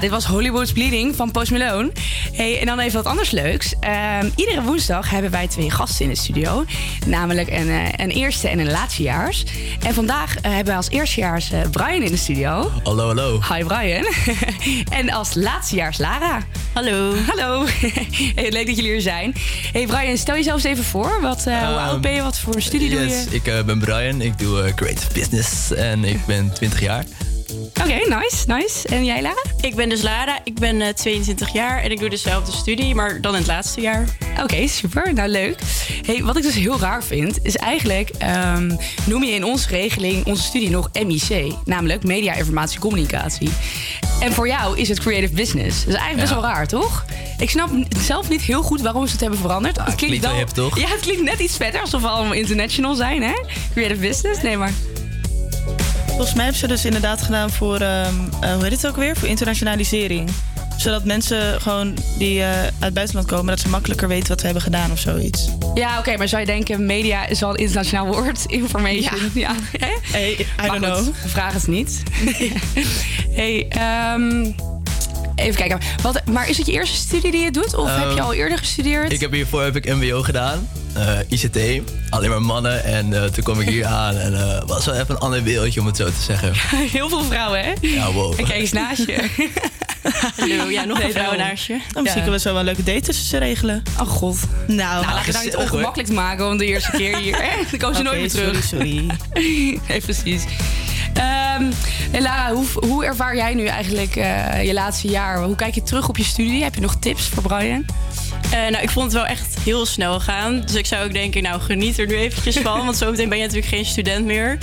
Ja, dit was Hollywood's Bleeding van Post Malone. Hey, en dan even wat anders leuks. Ehm, iedere woensdag hebben wij twee gasten in de studio. Namelijk een, eh, een eerste en een laatstejaars. En vandaag eh, hebben wij als eerstejaars eh, Brian in de studio. Hallo, hallo. Hi Brian. en als laatstejaars Lara. Hallo. Hallo. Hey, leuk dat jullie er zijn. Hey Brian, stel jezelf eens even voor. Wat, eh, hoe Ehm, oud ben je? Wat voor studie doe je? ik eh, ben Brian, ik doe eh, creative business en ik ben 20 jaar. Oké, nice, nice. En jij Lara? Ik ben dus Lara, ik ben eh, 22 jaar en ik doe dezelfde studie, maar dan in het laatste jaar. Oké, super. Nou, leuk. Hey, wat ik dus heel raar vind, is eigenlijk ehm, noem je in onze regeling onze studie nog MIC, namelijk Media Informatie Communicatie. En voor jou is het Creative Business. Dat is eigenlijk best Ja. wel raar, toch? Ik snap zelf niet heel goed waarom ze het hebben veranderd. het klinkt wel hip, toch? Ja, het klinkt net iets vetter, alsof we allemaal international zijn, hè? Creative Business, nee maar. Volgens mij hebben ze dus inderdaad gedaan voor, ehm, eh, hoe heet het ook weer? Voor internationalisering. Zodat mensen gewoon die eh, uit het buitenland komen, dat ze makkelijker weten wat we hebben gedaan of zoiets. Ja, oké, maar zou je denken, media is wel een internationaal woord? Information, ja. Hey, I Maar don't goed, know. vragen het niet. hey, ehm, even kijken. Wat, maar is het je eerste studie die je doet? Of heb je Ehm, al eerder gestudeerd? Ik heb hiervoor heb ik MBO gedaan, eh, ICT, alleen maar mannen. En eh, toen kwam ik hier aan en eh was wel even een ander wereldje om het zo te zeggen. Heel veel vrouwen, hè? Ja, wow. En kijk eens naast je. Hallo, ja, nog Nee, een vrouw naast je. Dan misschien kunnen we zo wel een leuke date tussen ze regelen. Oh god. Nou, Nou, laat je nou niet ongemakkelijk te maken, want de eerste keer hier, hè? Dan komen ze nooit meer terug. sorry, nee, precies. Ehm hey Lara, hoe, hoe ervaar jij nu eigenlijk eh, je laatste jaar? Hoe kijk je terug op je studie? Heb je nog tips voor Brian? Eh, nou, ik vond het wel echt heel snel gaan. Dus ik zou ook denken, nou, geniet er nu eventjes van. want zometeen ben je natuurlijk geen student meer.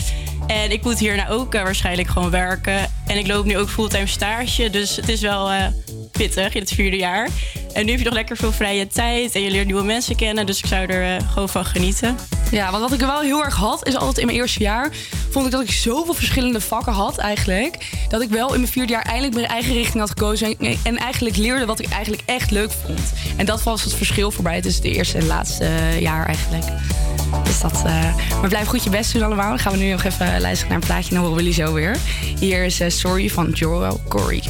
En ik moet hierna ook eh, waarschijnlijk gewoon werken. En ik loop nu ook fulltime stage. Dus het is wel eh, pittig in het vierde jaar. En nu heb je nog lekker veel vrije tijd. En je leert nieuwe mensen kennen. Dus ik zou er eh, gewoon van genieten. Ja, want wat ik wel heel erg had, is altijd in mijn eerste jaar... vond ik dat ik zoveel verschillende vakken had eigenlijk... dat ik wel in mijn vierde jaar eindelijk mijn eigen richting had gekozen... en, en eigenlijk leerde wat ik eigenlijk echt leuk vond. En dat was het verschil voor mij tussen het eerste en laatste eh, jaar eigenlijk. Dus dat... eh, maar blijf goed je best doen allemaal. Dan gaan we nu nog even luisteren naar een plaatje en dan horen we jullie zo weer. Hier is Sorry van Joel Corey.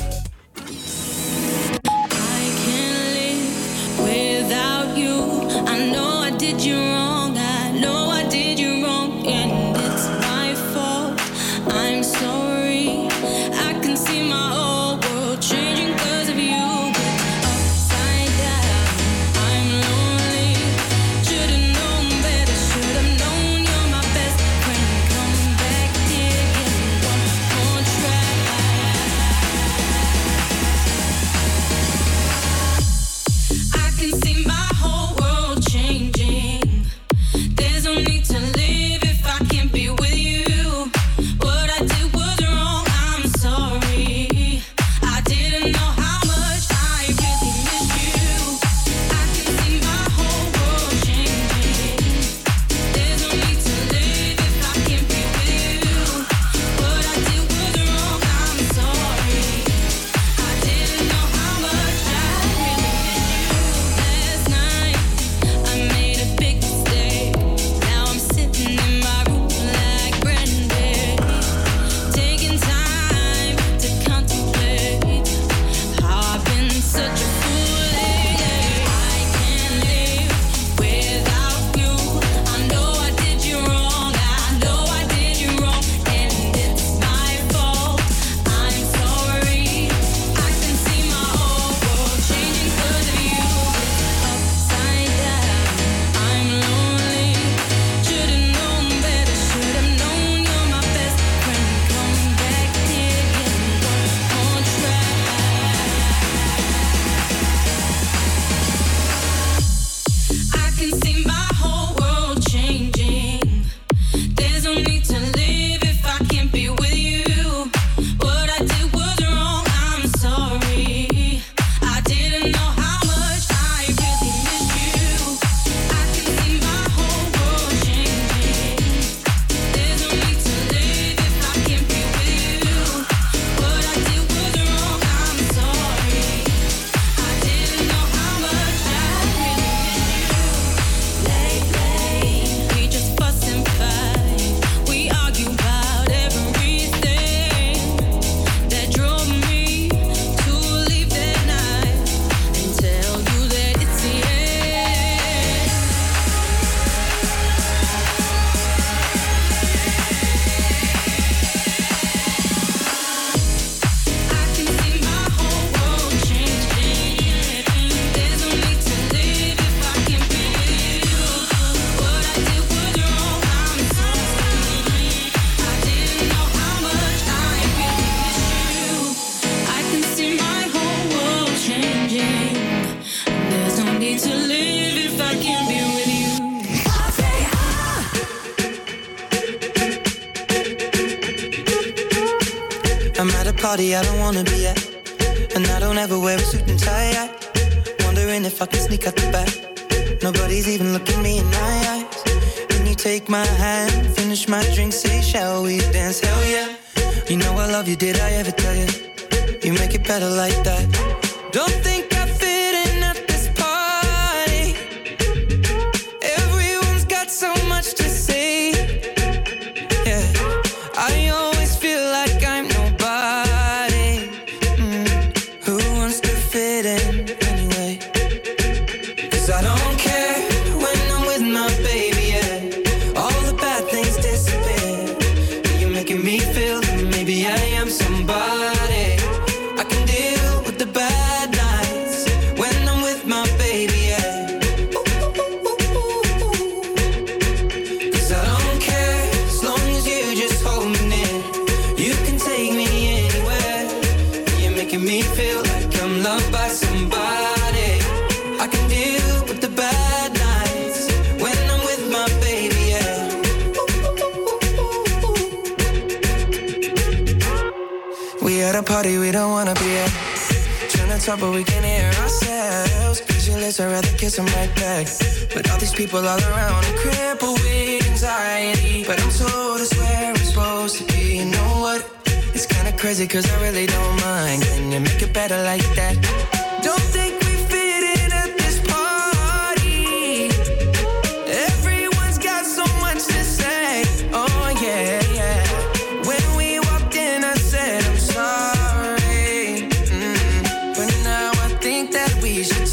Did you wrong.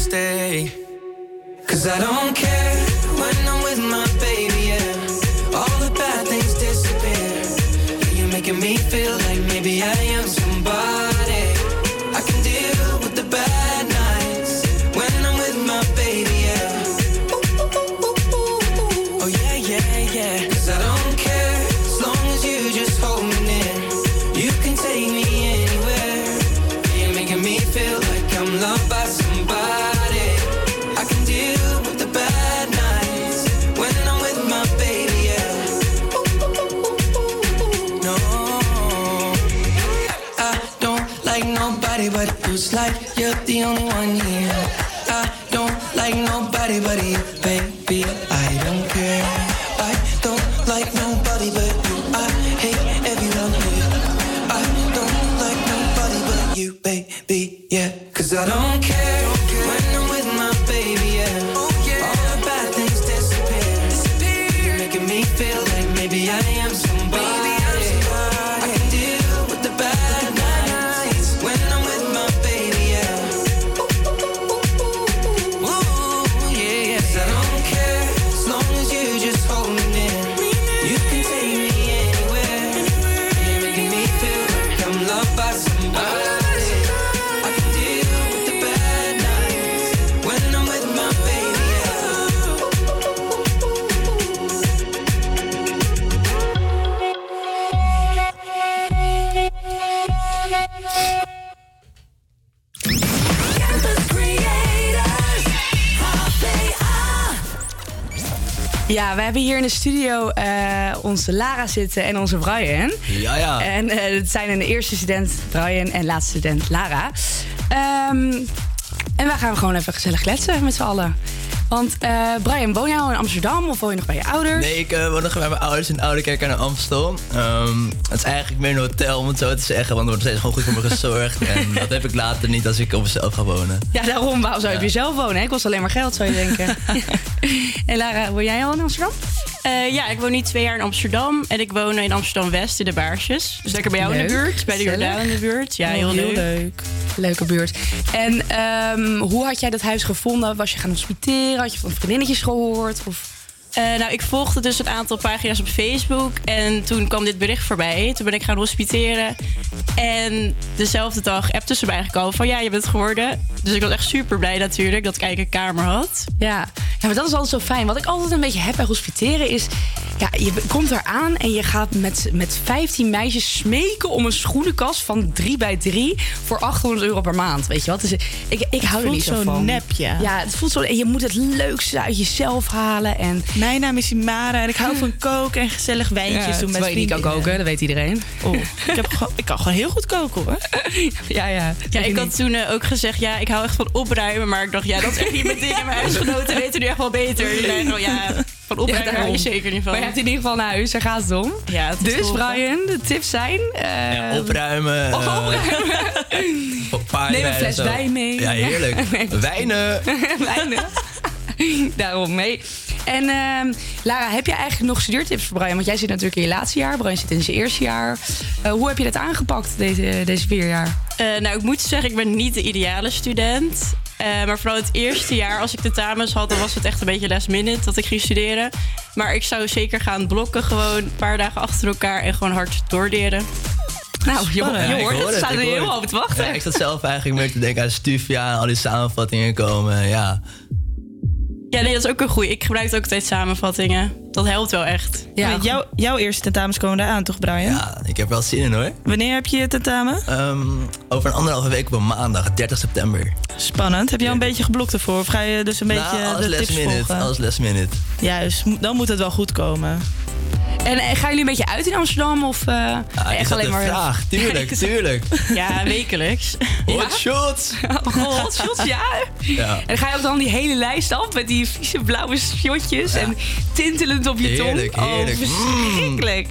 Stay. Cause I don't care when I'm with my baby, hebben hier in de studio eh, onze Lara zitten en onze Brian. Ja, ja. En eh, het zijn een eerste student Brian en laatste student Lara. Ehm, en wij gaan gewoon even gezellig kletsen met z'n allen. Want eh, Brian, woon jij al in Amsterdam of woon je nog bij je ouders? Nee, ik woon nog bij mijn ouders in Oudekerk aan de Amstel. Ehm, het is eigenlijk meer een hotel, om het zo te zeggen. Want er wordt steeds gewoon goed voor me gezorgd. en dat heb ik later niet als ik op mezelf ga wonen. Ja, daarom. Waarom zou je op jezelf wonen? hè? Kost alleen maar geld, zou je denken. en Lara, woon jij al in Amsterdam? Eh, ja, ik woon nu twee jaar in Amsterdam. En ik woon in Amsterdam-West in de Baarsjes. Dus lekker bij jou in de buurt. Bij de. Jordaan in de buurt. Ja, heel, heel leuk. leuk. Leuke buurt. En ehm, hoe had jij dat huis gevonden? Was je gaan hospiteren? Had je van vriendinnetjes gehoord? Of... Eh, nou, ik volgde dus een aantal pagina's op Facebook. En toen kwam dit bericht voorbij. Toen ben ik gaan hospiteren. En dezelfde dag appte ze mij eigenlijk al van... ja, je bent geworden. Dus ik was echt super blij natuurlijk dat ik eigenlijk een kamer had. Ja. ja, maar dat is altijd zo fijn. Wat ik altijd een beetje heb bij hospiteren is... Ja, je komt daar aan en je gaat met, met 15 meisjes smeken om een schoenenkast van 3 bij 3 voor 800 euro per maand. Weet je wat? Dus ik, ik hou er voelt niet zo zo van. nep, ja. Ja, het voelt zo. En je moet het leukste uit jezelf halen. En... Mijn naam is Imara en ik hou van koken en gezellig wijntjes Ja, doen met je niet kan koken, dat weet iedereen. Oh, ik, heb gewoon, ik kan gewoon heel goed koken hoor. Ja, ja. Ja, ik had toen eh, ook gezegd, ja, ik hou echt van opruimen. Maar ik dacht, ja, dat is echt niet mijn ding. Mijn huisgenoten weten nu echt wel beter. Die zijn gewoon, ja, van opruimen hou je zeker niet van. Maar je hebt in ieder geval naar huis, daar gaat het om. Ja, het dus. Brian, de tips zijn... eh, Opruimen. Oh, opruimen. Neem een en fles wijn mee. Ja, heerlijk. Wijnen. Wijnen. Daarom mee. En ehm, Lara, heb je eigenlijk nog studeertips voor Brian? Want jij zit natuurlijk in je laatste jaar. Brian zit in zijn eerste jaar. Eh, hoe heb je dat aangepakt, deze, deze vier jaar? Eh, nou, ik moet zeggen, ik ben niet de ideale student. Eh, maar vooral het eerste jaar, als ik tentamens had, dan was het echt een beetje last minute dat ik ging studeren. Maar ik zou zeker gaan blokken, gewoon een paar dagen achter elkaar en gewoon hard doorleren. Nou, je, Ja, hoort hoor het. het, Staat er heel op te wachten. Ja, ik zat zelf eigenlijk meer te denken aan Stufia en al die samenvattingen komen. Ja, Ja, nee, dat is ook een goeie. Ik gebruik ook altijd samenvattingen. Dat helpt wel echt. Ja, jouw, jouw eerste tentamens komen eraan, toch Brian? ja, ik heb wel zin in hoor. Wanneer heb je je tentamen? Ehm, over een anderhalve week op een maandag, 30 september. Spannend. Heb je al een beetje geblokt ervoor? Of ga je dus een beetje nou, alles de last tips minute. volgen? Alles last minute. Juist, dan moet het wel goed komen. En eh, gaan jullie een beetje uit in Amsterdam? Of eh, Ah, is dat een vraag? Tuurlijk, tuurlijk. Ja, wekelijks. Hot shots! Oh, hot shots, ja. Ja. En ga je ook dan die hele lijst af met die vieze blauwe shotjes en tintelend op je Heerlijk, tong. heerlijk. Oh, verschrikkelijk.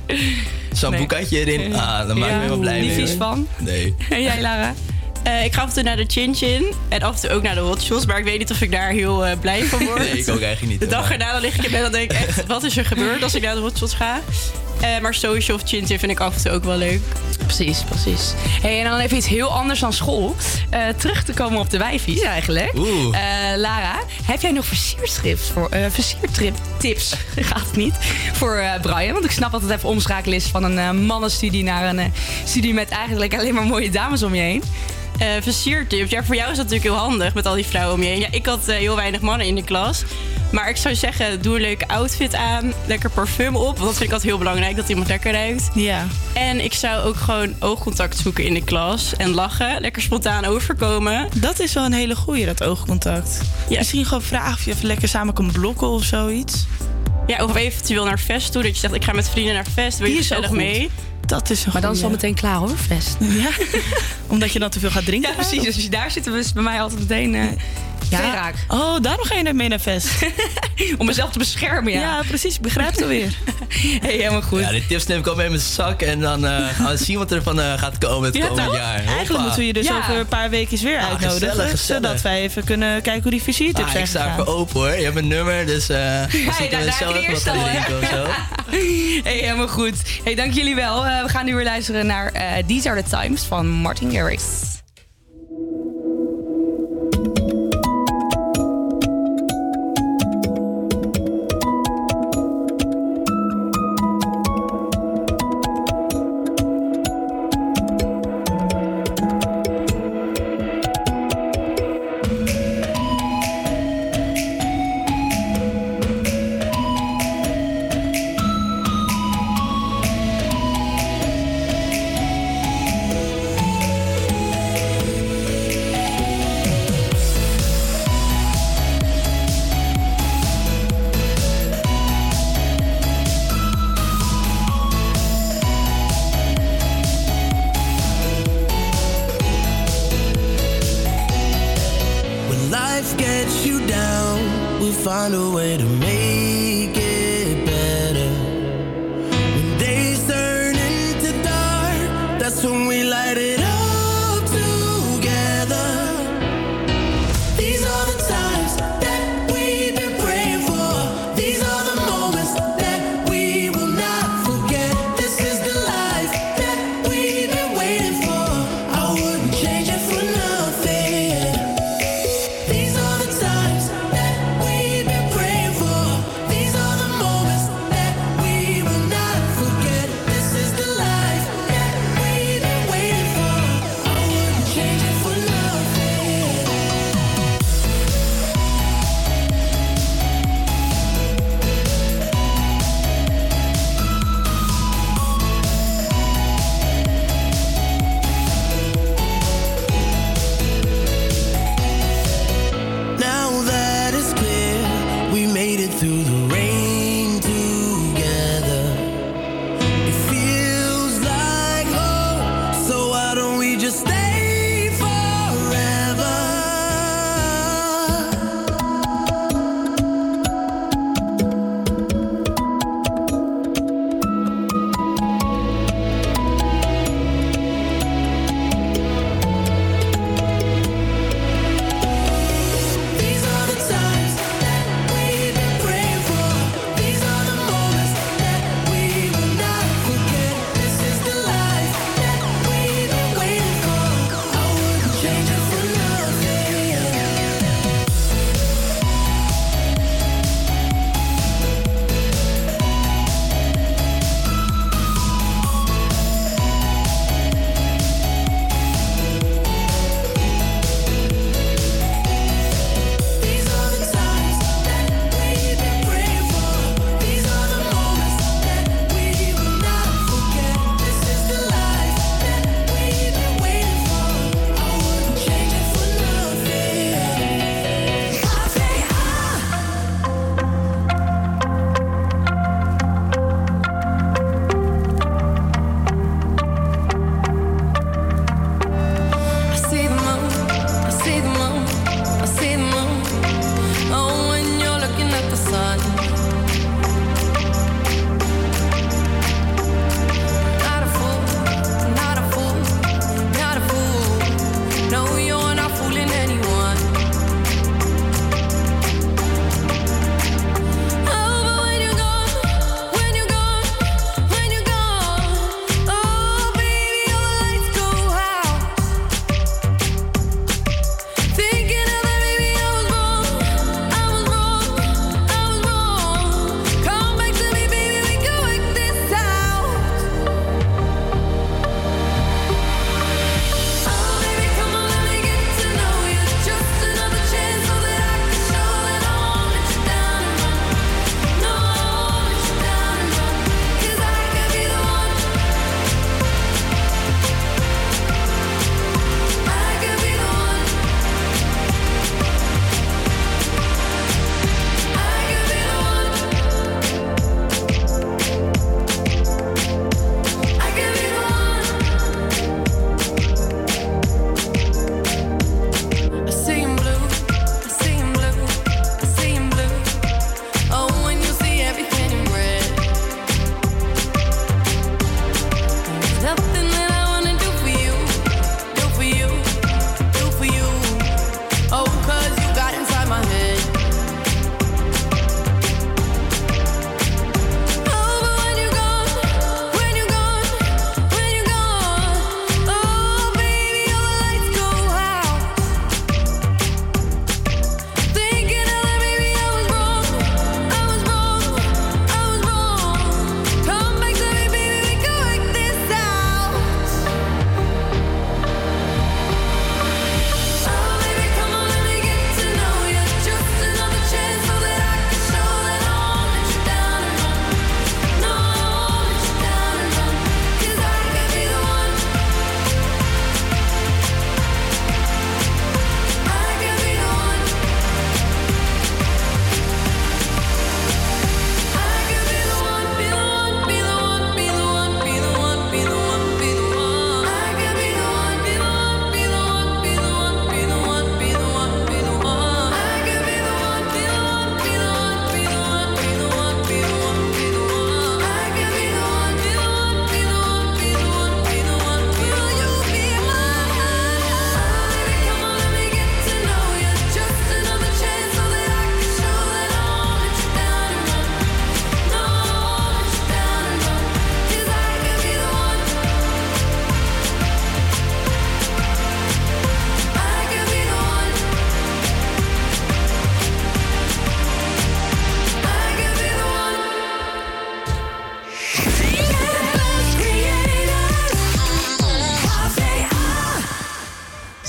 Zo'n Nee. boekatje erin. Ah, daar maak ik Ja, me wel blij niet mee. vies hoor. van? Nee. En jij, Lara? Eh, ik ga af en toe naar de Chin Chin en af en toe ook naar de Hot Shots. Maar ik weet niet of ik daar heel eh, blij van word. Nee, ik ook eigenlijk niet. De dag erna dan lig ik in bed en denk ik echt, wat is er gebeurd als ik naar de Hot Shots ga? Eh, maar Social of Chin Chin vind ik af en toe ook wel leuk. Precies, precies. Hey, en dan even iets heel anders dan school. Eh, terug te komen op de wijfies eigenlijk. Oeh. Eh, Lara, heb jij nog versiertrips voor eh versiertrip tips? Gaat het niet voor eh, Brian? Want ik snap dat het even omschakelen is van een eh, mannenstudie naar een studie met eigenlijk alleen maar mooie dames om je heen. Eh versiertips. Ja, voor jou is dat natuurlijk heel handig met al die vrouwen om je heen. Ja, ik had eh, heel weinig mannen in de klas. Maar ik zou zeggen, doe een leuke outfit aan. Lekker parfum op. Want dat vind ik altijd heel belangrijk, dat iemand lekker ruikt. Ja. En ik zou ook gewoon oogcontact zoeken in de klas. En lachen. Lekker spontaan overkomen. Dat is wel een hele goeie, dat oogcontact. Misschien gewoon vragen of je even lekker samen kan blokken of zoiets. Ja, of eventueel naar fest toe. Dat je zegt, ik ga met vrienden naar fest. Wil je gezellig mee? Dat is een Maar dan is het al meteen klaar hoor, fest. Ja, omdat je dan te veel gaat drinken. Ja, precies. Dus als je daar zit, dan is het bij mij altijd meteen eh Ja. raak. Oh, daarom ga je net mee naar fest. Om mezelf te beschermen, ja. Ja, precies. Ik begrijp het alweer. Hey, helemaal goed. Ja, die tips neem ik al mee in mijn zak en dan eh, gaan we zien wat er van eh, gaat komen het Ja, komend toch? jaar. Eigenlijk moeten we je dus Ja. over een paar weken weer Ah, uitnodigen. gezellig, gezellig. Zodat wij even kunnen kijken hoe die visiertips Ah, zijn ik sta ervoor open hoor. Je hebt mijn nummer, dus eh als Hey, ik daar- er daar zelf wat al, hè? drinken of zo. Hey, helemaal goed. Hey, dank jullie wel. Eh, we gaan nu weer luisteren naar eh, These Are The Times van Martin Garrix.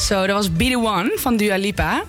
Zo, dat was Be The One van Dua Lipa.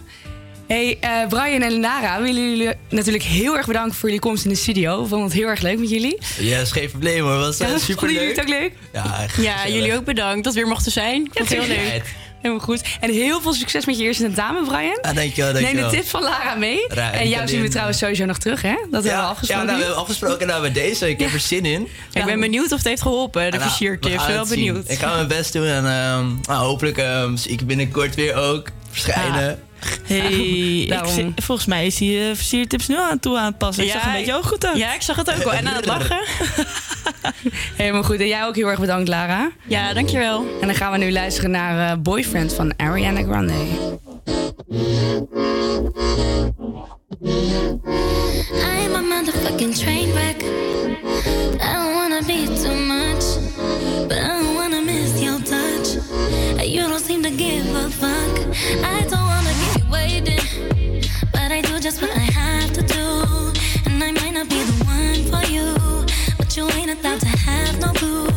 Hey, eh, Brian en Lara, willen jullie natuurlijk heel erg bedanken voor jullie komst in de studio. We vonden het heel erg leuk met jullie. Ja, geen probleem hoor. Was eh, ja, super. Vonden jullie het ook leuk? Ja, echt. Ja, jullie ook bedankt dat we weer mochten zijn. Vond ja, het heel leuk. Helemaal goed. En heel veel succes met je eerste tentamen, Brian. Ah, dankjewel, dankjewel. Neem de tip van Lara mee. En jou zien we trouwens eh, sowieso nog terug, hè? Dat hebben we afgesproken. Ja, nou, we hebben afgesproken nou, bij deze. Ik heb er zin in. Ik ben benieuwd of het heeft geholpen, de nou, versiertip. Ik ben wel benieuwd. Ik ga mijn best doen en ehm, nou, hopelijk ehm, zie ik binnenkort weer ook verschijnen. Ah. Hey, volgens mij is hier uh, eh, versiertips nu aan toe aanpassen. Ja, ik zag een beetje ook goed uit. Ja, ik zag het ook wel. En aan het lachen. Helemaal goed. En jij ook heel erg bedankt, Lara. Ja, dankjewel. En dan gaan we nu luisteren naar uh, Boyfriend van Ariana Grande. I'm a motherfucking train wreck. I don't wanna be too much, but I don't wanna miss your touch. You don't seem to give a fuck. I don't wanna. but I do just what I have to do. And I might not be the one for you, but you ain't to have no clue.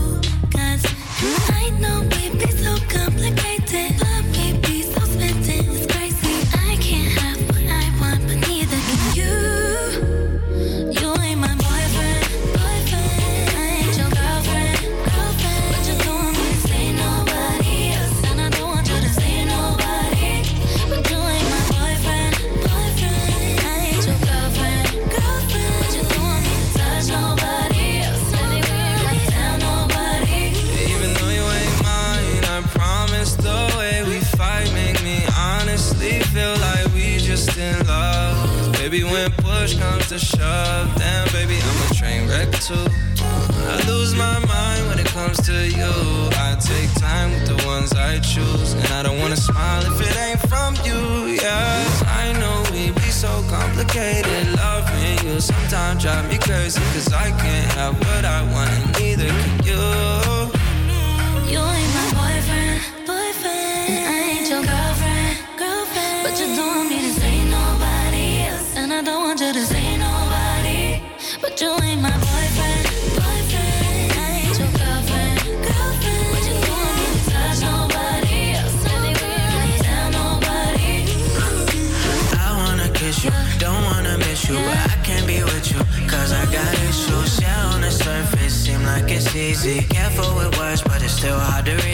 push comes to shove, damn baby, I'm a train wreck too. I lose my mind when it comes to you. I take time with the ones I choose, and I don't wanna smile if it ain't from you. Yeah, I know we be so complicated. Loving you sometimes drive me crazy, cause I can't have what I want, and neither can you. easy. Careful with words, but it's still hard to read.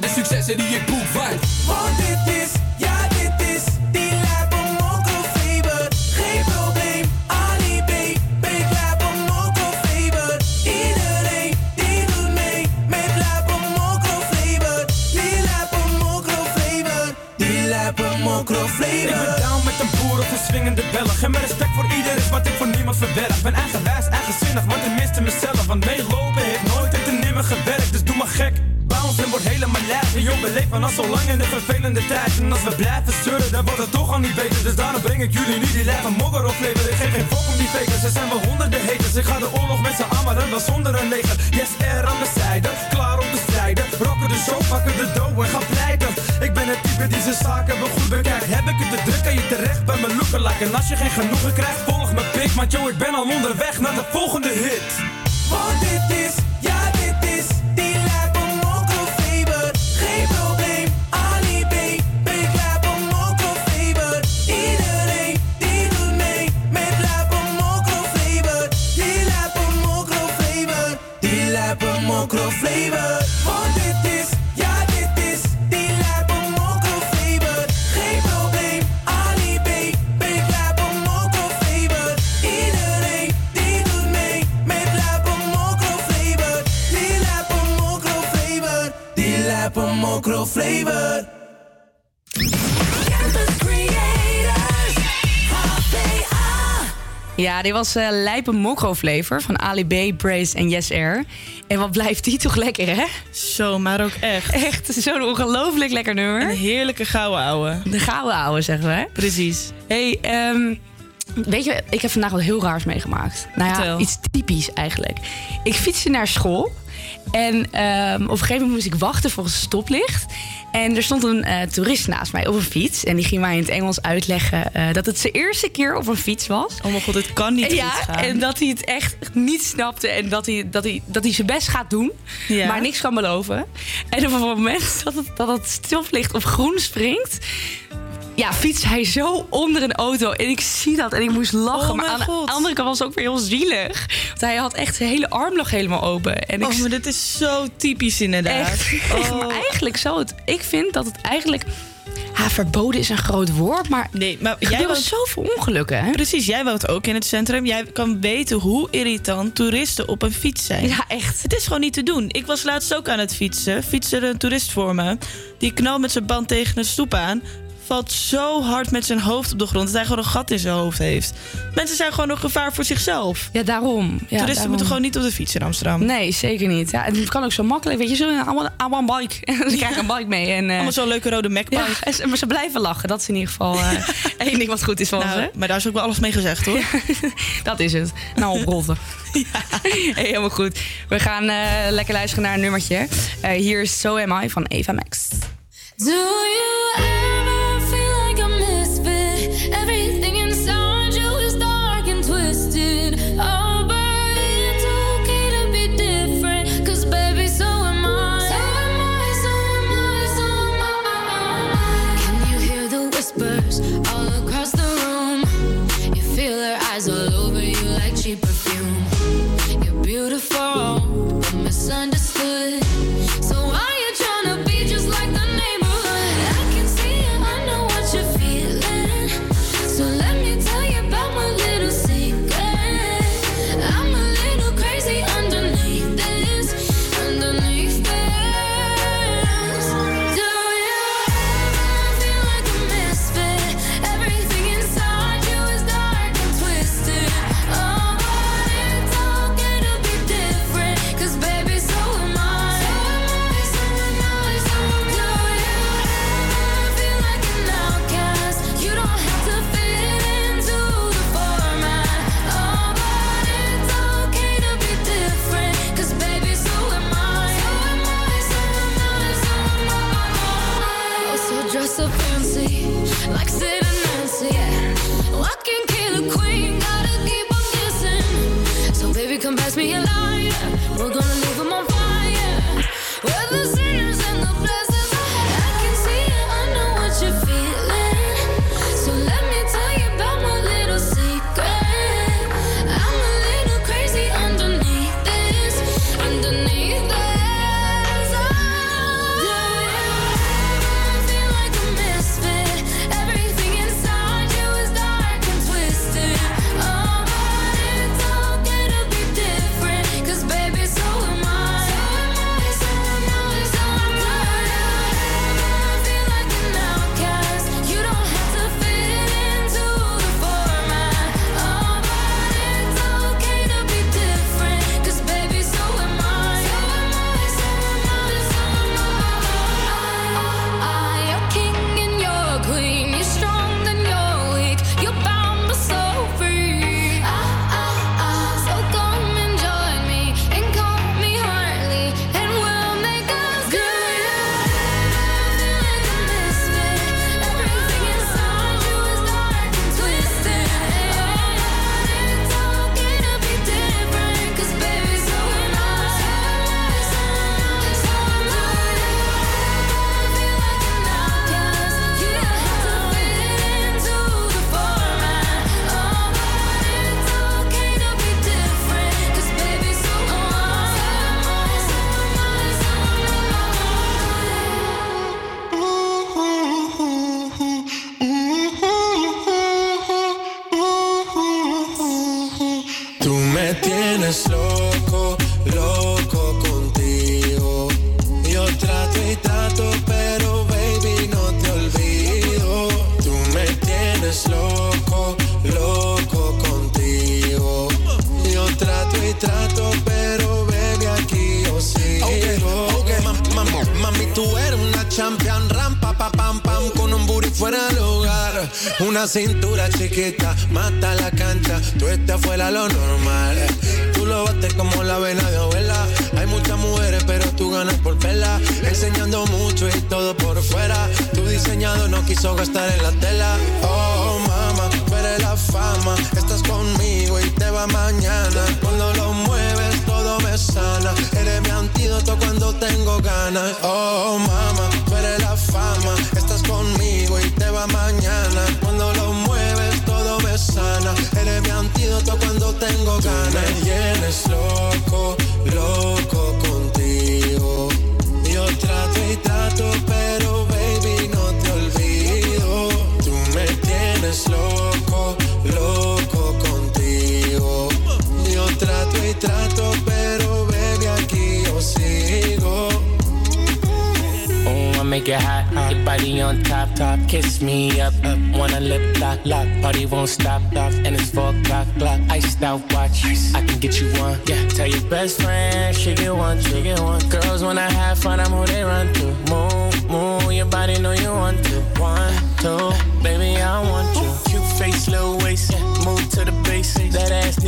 De successen die ik boek Dus daarom breng ik jullie nu die lijve mogger op flavor Ik geef geen fok om die fakers, er zijn wel honderden haters. Ik ga de oorlog met z'n ammeren, wel zonder een leger. Yes, er aan mijn zijde, klaar om te strijden. Rocken de show, pakken de dough en gaan pleiten. Ik ben het type die zijn zaken wel goed bekijkt. Heb ik het te druk, kan je terecht bij mijn lookalike En als je geen genoegen krijgt, volg me pik Want yo, ik ben al onderweg naar de volgende hit. Want dit is, Ja, dit was eh Lijpe Mokro Flavor van Ali B, Brace en Yes Air. En wat blijft die toch lekker, hè? Zo, maar ook echt. Echt, zo'n ongelooflijk lekker nummer. Een heerlijke gouden ouwe. De gouden ouwe, zeggen we, hè? Precies. hey, ehm, weet je, ik heb vandaag wat heel raars meegemaakt. Nou ja, Vertel. iets typisch eigenlijk. Ik fietste naar school en ehm, op een gegeven moment moest ik wachten voor een stoplicht. En er stond een eh, toerist naast mij op een fiets. En die ging mij in het Engels uitleggen eh, dat het zijn eerste keer op een fiets was. Oh mijn god, het kan niet ja, goed gaan. En dat hij het echt niet snapte. En dat hij, dat hij, dat hij zijn best gaat doen. Ja. Maar niks kan beloven. En op het moment dat het, dat het stoplicht op groen springt. Ja, fietst hij zo onder een auto. En ik zie dat en ik moest lachen. Oh maar aan God. de andere kant was het ook weer heel zielig. Want hij had echt zijn hele arm nog helemaal open. En ik Oh, maar dit is zo typisch inderdaad. Echt, Oh. maar eigenlijk zo. Het, ik vind dat het eigenlijk... Ja, verboden is een groot woord, maar... Nee, maar jij woont- zoveel ongelukken, hè? Precies, jij woont ook in het centrum. Jij kan weten hoe irritant toeristen op een fiets zijn. Ja, echt. Het is gewoon niet te doen. Ik was laatst ook aan het fietsen. Fietste er een toerist voor me. Die knalt met zijn band tegen een stoep aan. Valt zo hard met zijn hoofd op de grond dat hij gewoon een gat in zijn hoofd heeft. Mensen zijn gewoon een gevaar voor zichzelf. Ja, daarom. Ja, Toeristen daarom. moeten gewoon niet op de fiets in Amsterdam. Nee, zeker niet. Ja, het kan ook zo makkelijk. Weet je, zo allemaal, allemaal een bike. En ze krijgen een bike mee. En, eh, Allemaal zo'n leuke rode Macbike. ja, en ze- maar ze blijven lachen. Dat is in ieder geval eh, één ding wat goed is van Nou, ze. maar daar is ook wel alles mee gezegd, hoor. Dat is het. Nou, oprotten. Hey, helemaal goed. We gaan eh, lekker luisteren naar een nummertje. Eh, hier is So Am I van Eva Max. Do you ever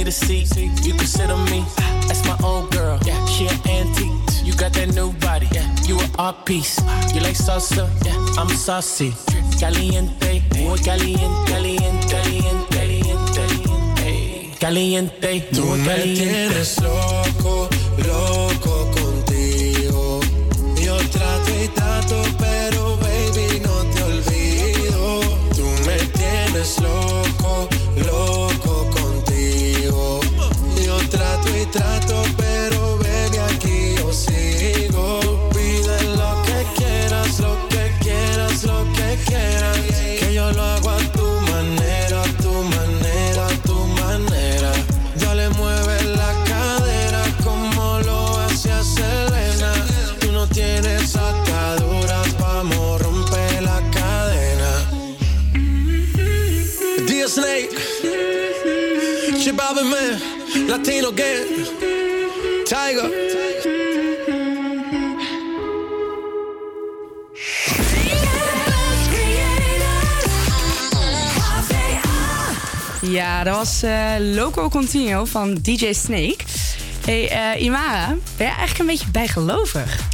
need a seat. You can sit on me. Ah, that's my old girl. Yeah, she an antique. You got that new body, yeah. You an art piece. You like salsa, yeah. I'm saucy. Caliente, muy caliente, caliente, caliente, caliente, caliente, Tú muy me caliente. tienes loco, loco contigo. Yo trato y trato, pero baby, no te olvido. Tú me tienes loco Latino Gang, Tiger. Ja, dat was eh, Loco Continuo van DJ Snake. Hey, eh, Imara, ben jij eigenlijk een beetje bijgelovig?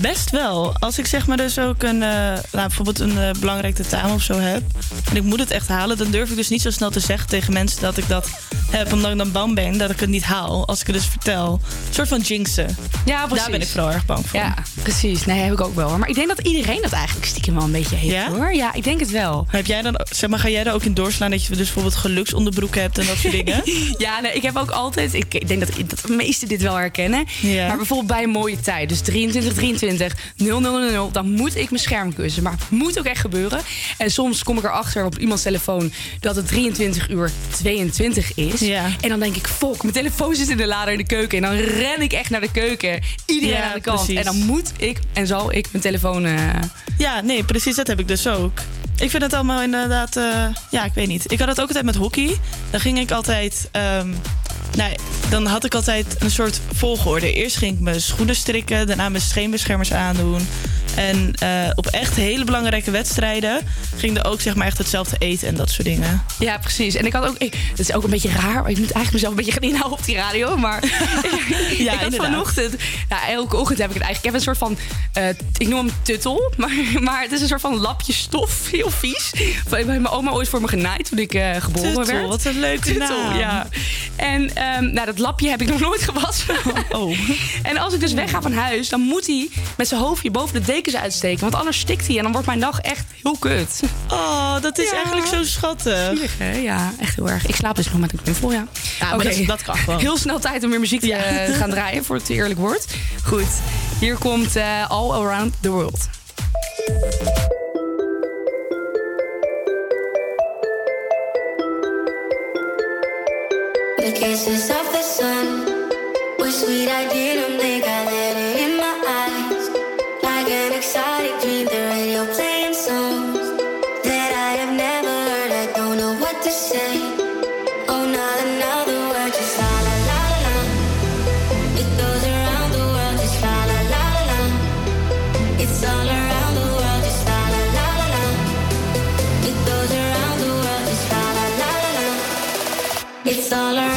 Best wel. Als ik zeg maar dus ook een, eh, nou, bijvoorbeeld een eh, belangrijk tentamen of zo heb. En ik moet het echt halen. Dan durf ik dus niet zo snel te zeggen tegen mensen dat ik dat heb. Omdat ik dan bang ben dat ik het niet haal. Als ik het dus vertel. Een soort van jinxen. Ja, precies. Daar ben ik vooral erg bang voor. Ja, precies. Nee, heb ik ook wel. hoor. Maar ik denk dat iedereen dat eigenlijk stiekem wel een beetje heeft Ja? hoor. Ja, ik denk het wel. Heb jij dan, zeg maar, ga jij daar ook in doorslaan dat je dus bijvoorbeeld geluksonderbroeken hebt en dat soort dingen? ja, nee, ik heb ook altijd. Ik, denk dat, dat de meesten dit wel herkennen. Maar bijvoorbeeld bij een mooie tijd, dus 23, 23, 0, 0, 0, 0, dan moet ik mijn scherm kussen. Maar het moet ook echt gebeuren. En soms kom ik erachter op iemands telefoon dat het 23 uur 22 is. En dan denk ik, fuck, mijn telefoon zit in de lader in de keuken. En dan ren ik echt naar de keuken. Iedereen Ja, aan de kant. precies. En dan moet ik en zal ik mijn telefoon. eh, Ja, nee, precies, dat heb ik dus ook. Ik vind het allemaal inderdaad, eh, ja, ik weet niet. Ik had het ook altijd met hockey. Dan ging ik altijd, ehm, nou, dan had ik altijd een soort volgorde. Eerst ging ik mijn schoenen strikken, daarna mijn scheenbeschermers aandoen. En eh, op echt hele belangrijke wedstrijden ging er ook zeg maar echt hetzelfde eten en dat soort dingen. Ja, precies. En ik had ook, ik, het is ook een beetje raar, maar ik moet eigenlijk mezelf een beetje gaan inhouden op die radio. Maar ik had vanochtend, nou, elke ochtend heb ik het eigenlijk. Ik heb een soort van, eh, ik noem hem tuttel, maar, maar het is een soort van lapje stof, heel vies. Van- Mijn oma ooit voor me genaaid toen ik eh, geboren Tuttel, werd. wat een leuke Tuttel, naam. Ja. En ehm, nou, dat lapje heb ik nog nooit gewassen. Oh. En als ik dus wegga van huis, dan moet hij met zijn hoofdje boven de dekens uitsteken. Want anders stikt hij en dan wordt mijn dag echt heel kut. Oh, dat is eigenlijk zo schattig. Zielig, hè? Ja, echt heel erg. Ik slaap dus nog met een knuffel, ja. Ja, maar dat- dat kan gewoon. Heel snel tijd om weer muziek te eh, gaan draaien, voor het eerlijk wordt. Goed, hier komt eh, All Around the World. The kisses of the sun were sweet. I didn't all around.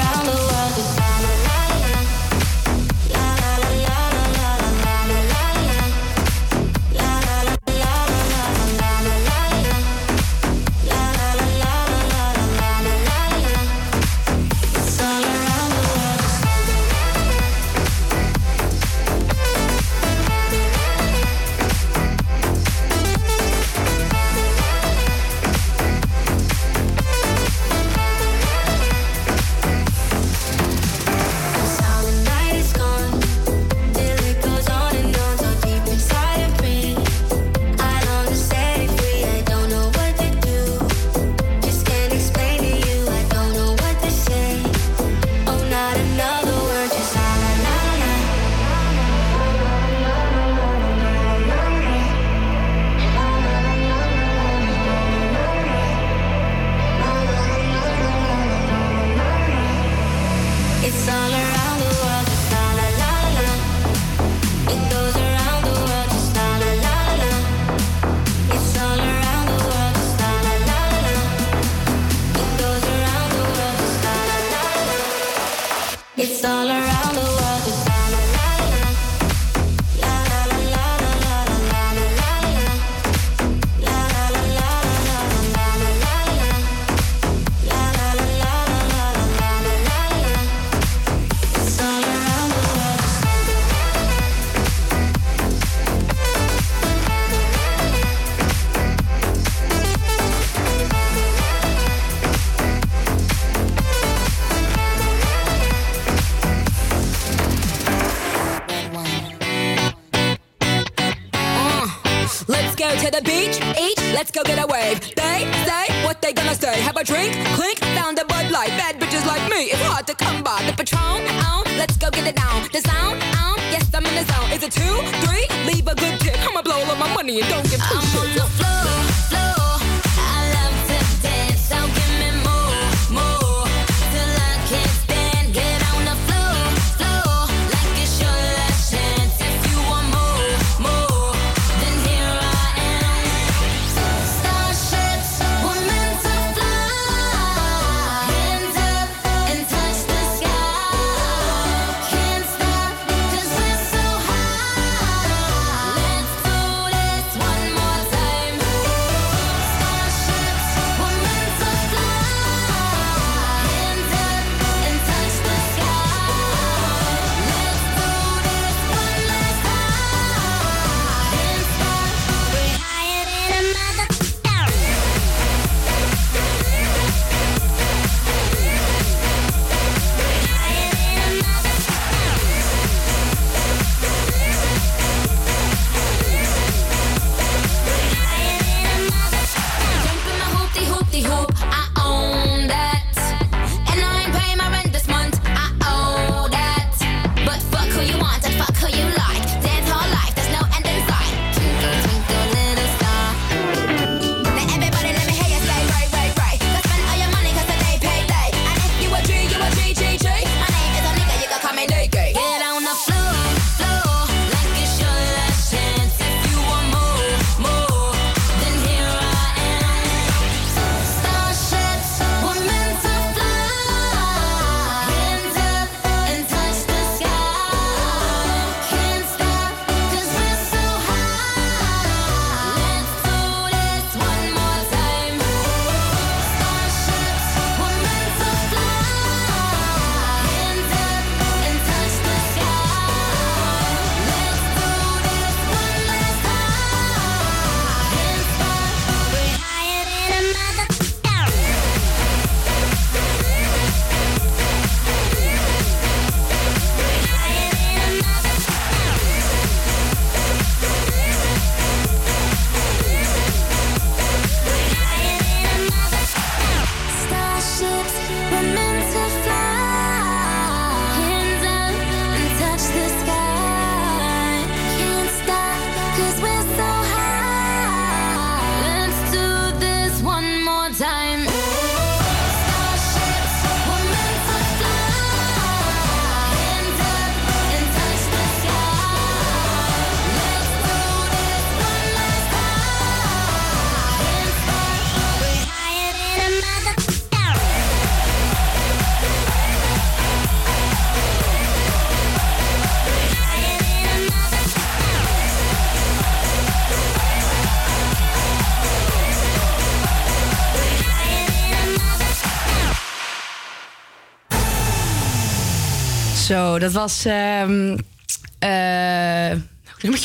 Zo, dat was. Um,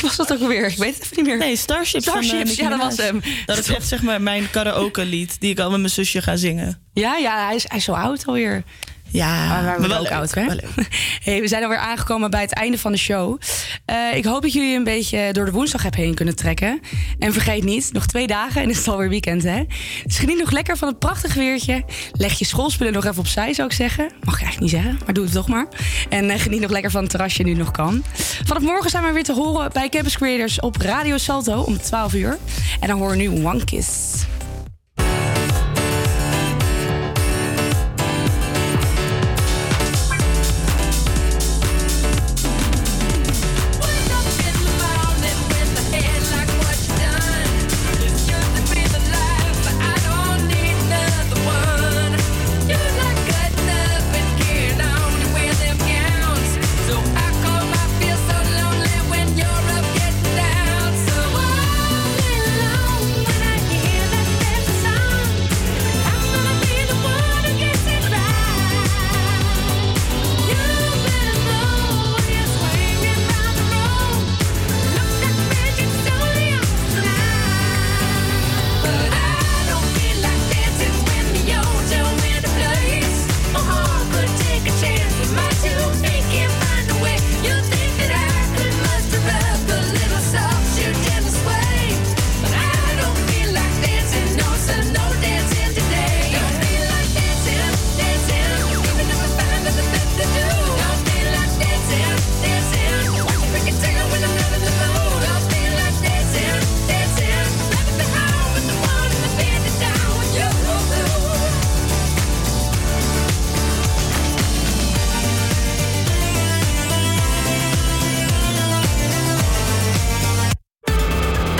was dat ook weer? Ik weet het even niet meer. Nee, Starships. Starships, eh, ja, dat was hem. Dat is echt zeg maar mijn karaoke lied die ik al met mijn zusje ga zingen. Ja, ja, hij is, hij is zo oud alweer. Ja, maar we wel ook oud. Hey, we zijn alweer aangekomen bij het einde van de show. Eh, ik hoop dat jullie een beetje door de woensdag hebben heen kunnen trekken. En vergeet niet, nog twee dagen en is het alweer weekend, hè? Dus geniet nog lekker van het prachtige weertje. Leg je schoolspullen nog even opzij, zou ik zeggen. Mag ik eigenlijk niet zeggen, maar doe het toch maar. En eh, geniet nog lekker van het terrasje nu nog kan. Vanaf morgen zijn we weer te horen bij Campus Creators op Radio Salto om 12 uur. En dan horen we nu One Kiss.